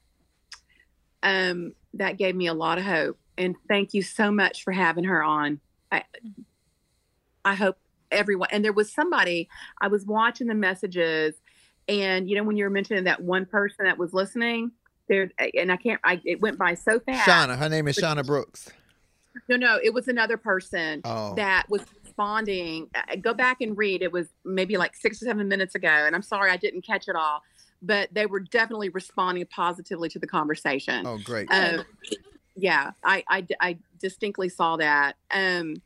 um that gave me a lot of hope and thank you so much for having her on i i hope everyone and there was somebody i was watching the messages and you know when you were mentioning that one person that was listening there and i can't i it went by so fast Shauna, her name is Shauna Brooks. no, no, it was another person Oh. that was responding. Uh, Go back and read. It was maybe like six or seven minutes ago, and I'm sorry I didn't catch it all, but they were definitely responding positively to the conversation. Oh, great. Um, yeah, I, I, I distinctly saw that. Um,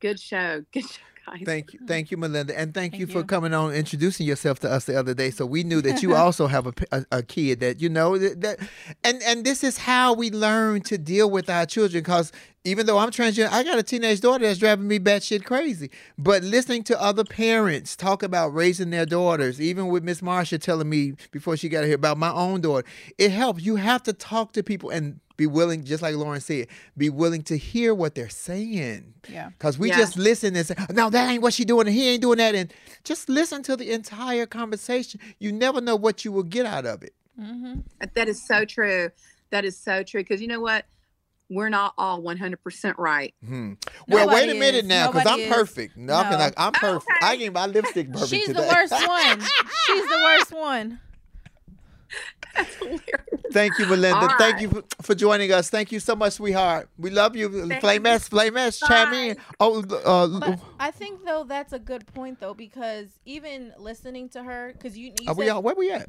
good show. Good show, guys. Thank you, thank you, Melinda, and thank, you for you. coming on, introducing yourself to us the other day. So we knew that you also have a a kid that you know that, that, and and this is how we learn to deal with our children. Because even though I'm transgender, I got a teenage daughter that's driving me batshit crazy. But listening to other parents talk about raising their daughters, even with Miss Marsha telling me before she got here about my own daughter, it helps. You have to talk to people and be willing, just like Lauren said, be willing to hear what they're saying. Yeah. Because we Yeah. just listen and say, no, that ain't what she doing, and he ain't doing that. And just listen to the entire conversation. You never know what you will get out of it. Mm-hmm. That is so true. That is so true. Because you know what? We're not all 100% right. Hmm. Well, wait a minute now, because I'm is. perfect. No, I'm, No. like, I'm perfect. I get my lipstick perfect She's today. the worst one. She's the worst one. Thank you, Melinda. All Thank you for, for joining us. Thank you so much, sweetheart. We love you. Flame S, Flame S, chime in. Oh, uh, I think though that's a good point though because even listening to her, because you, you are we said- all, where we at?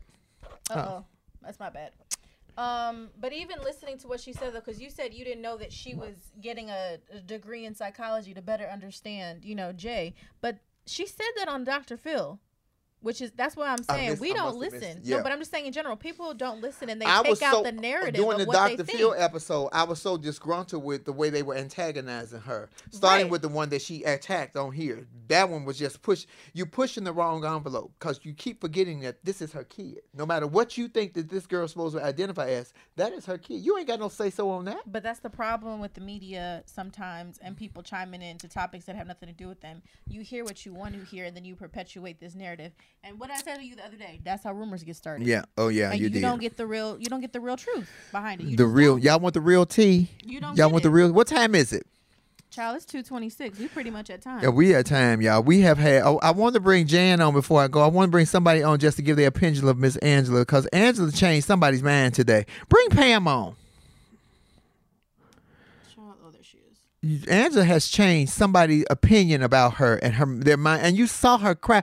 Uh oh, that's my bad. Um, but even listening to what she said though, because you said you didn't know that she was getting a, a degree in psychology to better understand, you know, Jay. But she said that on Dr. Phil. Which is that's what I'm saying. missed- we don't listen. missed- yeah. No, but I'm just saying in general, people don't listen and they I take was out so the narrative during of the what Dr. Phil episode. I was so disgruntled with the way they were antagonizing her, starting Right. with the one that she attacked on here. That one was just push. You pushing the wrong envelope because you keep forgetting that this is her kid. No matter what you think that this girl's supposed to identify as, that is her kid. You ain't got no say so on that. But that's the problem with the media sometimes and people chiming into topics that have nothing to do with them. You hear what you want to hear and then you perpetuate this narrative. And what I said to you the other day, that's how rumors get started. Yeah. Oh yeah. and you, you, don't get the real you don't get the real truth behind it. You the real. Y'all want the real tea? You don't Y'all want the real? What time is it? Child, it's two twenty six. We pretty much at time. Yeah, we at time, y'all. We have had. Oh, I want to bring Jan on before I go. I want to bring somebody on just to give their opinion of Miss Angela because Angela changed somebody's mind today. Bring Pam on. Child, oh, there she is. Angela has changed somebody's opinion about her and her their mind, and you saw her cry.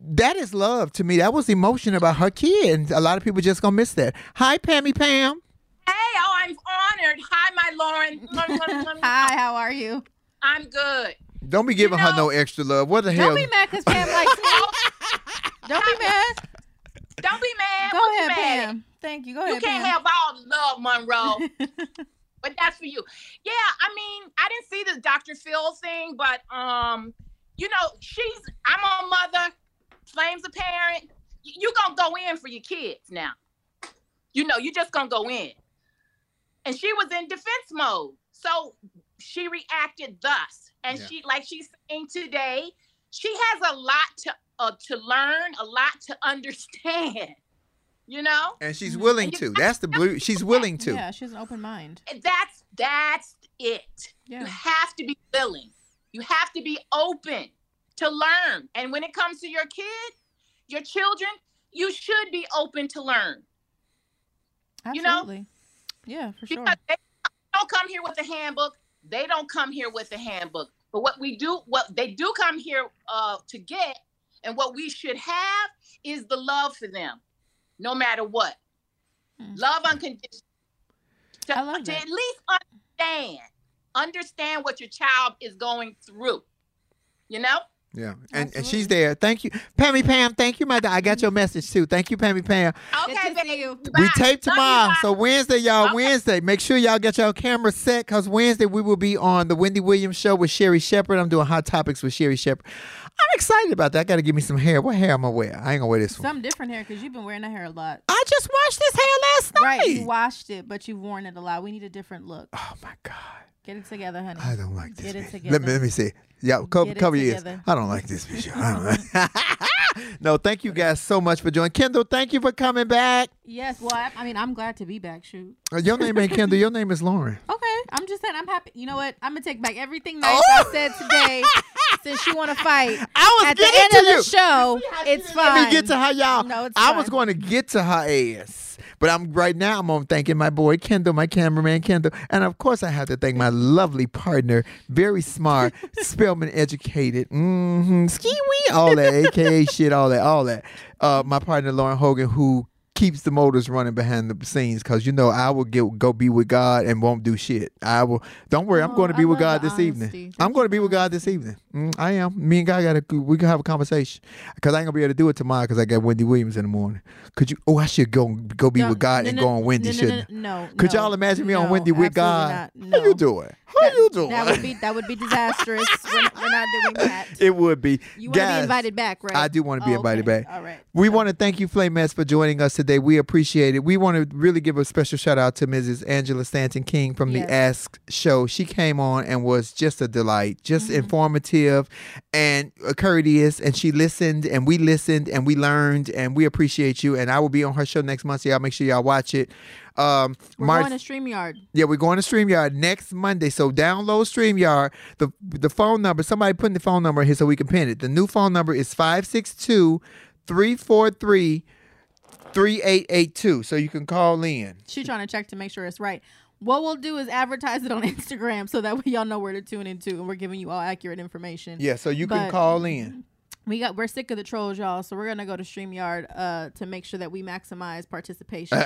That is love to me. That was emotion about her kid, and a lot of people just gonna miss that. Hi, Pammy Pam. Hey, oh, I'm honored. Hi, my Lauren. Hi, how are you? I'm good. Don't be giving her know- no extra love. What the hell? Don't be mad because Pam likes me. Don't be mad. Don't be mad. Go What you ahead, mad at? Pam. Thank you. Go ahead. You can't Pam. have all the love, Monroe. but that's for you. Yeah, I mean, I didn't see the Dr. Phil thing, but um, you know, she's I'm a mother, Flame's a parent. Y- You gonna go in for your kids now. You know, you just gonna go in. And she was in defense mode. So she reacted thus. And Yeah. she like she's saying today, she has a lot to uh, to learn, a lot to understand. You know? and she's willing And you- to. That's the blue. She's willing to. Yeah, she has an open mind. And that's that's it Yeah. you have to be willing you have to be open to learn and when it comes to your kid your children you should be open to learn You know? Absolutely. Yeah, for sure. they don't come here with a handbook they don't come here with a handbook but what we do what they do come here uh, to get and what we should have is the love for them no matter what Hmm. love unconditional to, I love to that. at least understand understand what your child is going through you know Yeah, and, and she's there. Thank you, Pammy Pam. Thank you, my. I got your message too. Thank you, Pammy Pam. okay to see baby. you. We Bye. tape Love you, tomorrow, so Wednesday, y'all. Okay. Wednesday, make sure y'all get your camera set, cause Wednesday we will be on the Wendy Williams show with Sherri Shepherd. I'm doing hot topics with Sherri Shepherd. I'm excited about that. I got to give me some hair. What hair am I gonna wear? I ain't gonna wear this one. Something different hair because you've been wearing that hair a lot. I just washed this hair last night. Right, you washed it, but you've worn it a lot. We need a different look. oh my god. Get it together, honey. I don't like this. Get it together. Let me let me see. Yeah, cover, cover your ears. I don't like this video. I don't like. no, thank you guys so much for joining. Kendall, thank you for coming back. Yes, well, I, I mean, I'm glad to be back. Shoot. Uh, Your name ain't Kendall. Your name is Lauren. Okay, I'm just saying I'm happy. You know what? I'm gonna take back everything nice Oh! I said today. since you want to fight, I was at the getting end to of you. the show, it's fine. Let me get to her, y'all. No, it's I was going to get to her ass, but I'm right now. I'm on thanking my boy Kendall, my cameraman Kendall, and of course I have to thank my lovely partner, very smart, Spelman educated, mm-hmm, Skee-Wee, all that, aka shit, all that, all that. Uh, my partner Lauren Hogan, who keeps the motors running behind the scenes because you know I will get go be with God and won't do shit. I will. Don't worry, I'm Oh, going to I be with God this evening. honesty. I'm going to be with God this evening. Mm, I am. Me and God got to. We can have a conversation because I ain't gonna be able to do it tomorrow because I got Wendy Williams in the morning. Could you? Oh, I should go go be No, with God no, and no, go on Wendy. shouldn't? No, Could y'all imagine me on Wendy with God? not. How you doing? How That- you doing? That would be that would be disastrous. we're, not, we're not doing that. it would be. You want to be invited back, right? I do want to be Oh, invited okay. back. All right. We want to thank you, Flamettes, for joining us today. We appreciate it. We want to really give a special shout out to Mrs. Angela Stanton King from Yes. the Ask Show. She came on and was just a delight, just Mm-hmm. informative and courteous. And she listened, and we listened, and we learned, and we appreciate you. And I will be on her show next month, so y'all make sure y'all watch it. Um, We're March- going to Streamyard. yeah, we're going to StreamYard next Monday. So download StreamYard. The the phone number, somebody putting the phone number here so we can pin it. The new phone number is 562 343 3882. So you can call in. She's trying to check to make sure it's right. What we'll do is advertise it on Instagram so that way y'all know where to tune into, and we're giving you all accurate information. Yeah, so you can But- call in. We got we're sick of the trolls, y'all. So we're gonna go to Streamyard uh, to make sure that we maximize participation.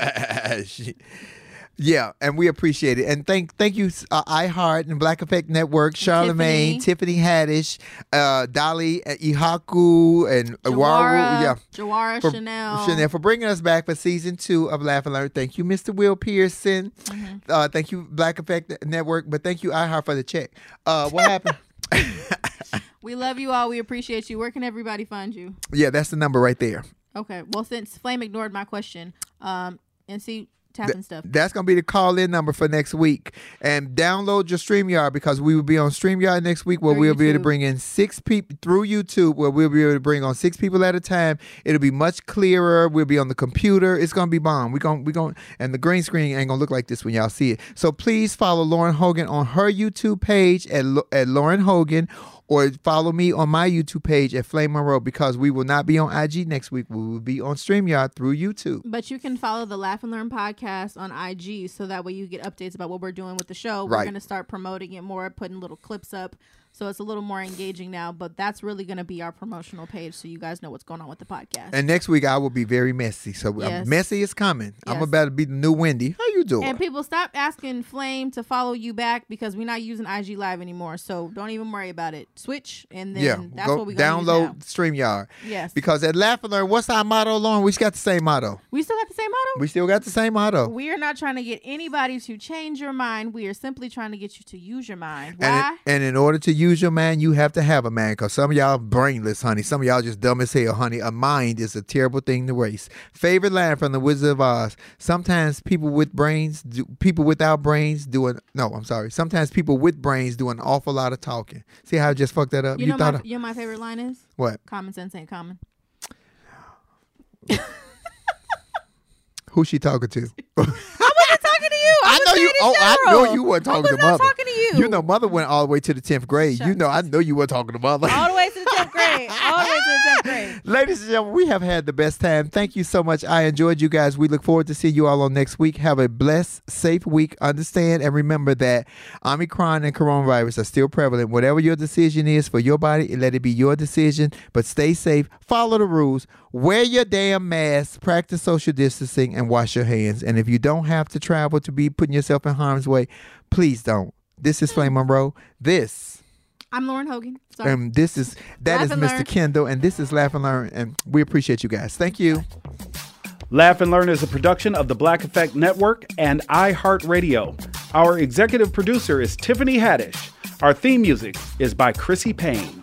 Yeah, and we appreciate it. And thank thank you, uh, iHeart and Black Effect Network, Charlemagne, Tiffany, Haddish, uh, Dolly, uh, Ihaku, and. Jawara, Yeah. Jawara, For, Chanel. Chanel for bringing us back for season two of Laugh and Learn. Thank you, Mr. Will Pearson. Mm-hmm. Uh, thank you, Black Effect Network. But thank you, iHeart, for the check. Uh, what happened? We love you all. We appreciate you. Where can everybody find you? Yeah, that's the number right there. Okay. Well, since Flame ignored my question, um, and see tapping stuff. That's gonna be the call in number for next week. And download your StreamYard because we will be on StreamYard next week where Through we'll be able to bring in six people through YouTube where we'll be able to bring on six people at a time. It'll be much clearer. We'll be on the computer. It's gonna be bomb. We're gonna we gonna and the green screen ain't gonna look like this when y'all see it. So please follow Lauren Hogan on her YouTube page at at Lauren Hogan. Or follow me on my YouTube page at Flame Monroe because we will not be on IG next week. We will be on StreamYard through YouTube. But you can follow the Laugh and Learn podcast on IG so that way you get updates about what we're doing with the show. We're going to start promoting it more, putting little clips up. So it's a little more engaging now, but that's really going to be our promotional page so you guys know what's going on with the podcast. And next week I will be very messy. So uh, Yes. messy is coming. I'm about to be the new Wendy. How you doing? And people stop asking Flame to follow you back because we're not using IG Live anymore. So don't even worry about it. Switch and then yeah, that's go what to download StreamYard. Yes. Because at Laugh and Learn, what's our motto, Lauren? We got the same motto. We still got the same motto? We still got the same motto. We are not trying to get anybody to change your mind. We are simply trying to get you to use your mind. And, Why? and in order to use your mind, you have to have a mind. Because some of y'all brainless, honey. Some of y'all just dumb as hell, honey. A mind is a terrible thing to waste. Favorite line from the Wizard of Oz. Sometimes people with brains, do, people without brains, doing no. I'm sorry. Sometimes people with brains do an awful lot of talking. See how I just fucked that up? you know, thought my, of- you know my favorite line is? what? Common sense ain't common. Who she talking to? I wasn't talking to you. I, I know you. Oh, I know you weren't talking to mother. talking to you. You know, mother went all the way to the tenth grade. You know, I know you weren't talking to mother. All the way to the 10th grade. All the way to the 10th grade. Ladies and gentlemen, we have had the best time. Thank you so much. I enjoyed you guys. We look forward to seeing you all on next week. Have a blessed, safe week. Understand and remember that Omicron and coronavirus are still prevalent. Whatever your decision is for your body, let it be your decision. But stay safe. Follow the rules. Wear your damn mask. Practice social distancing and wash your hands. And if you don't have to travel to be putting yourself in harm's way, please don't. This is Flame Monroe. This I'm Lauren Hogan. Sorry. and um, this is that Laugh is Mr. learn. Kendall, and this is Laugh and Learn, and we appreciate you guys. Thank you. Laugh and Learn is a production of the Black Effect Network and iHeartRadio. Our executive producer is Tiffany Haddish. Our theme music is by Chrissy Payne.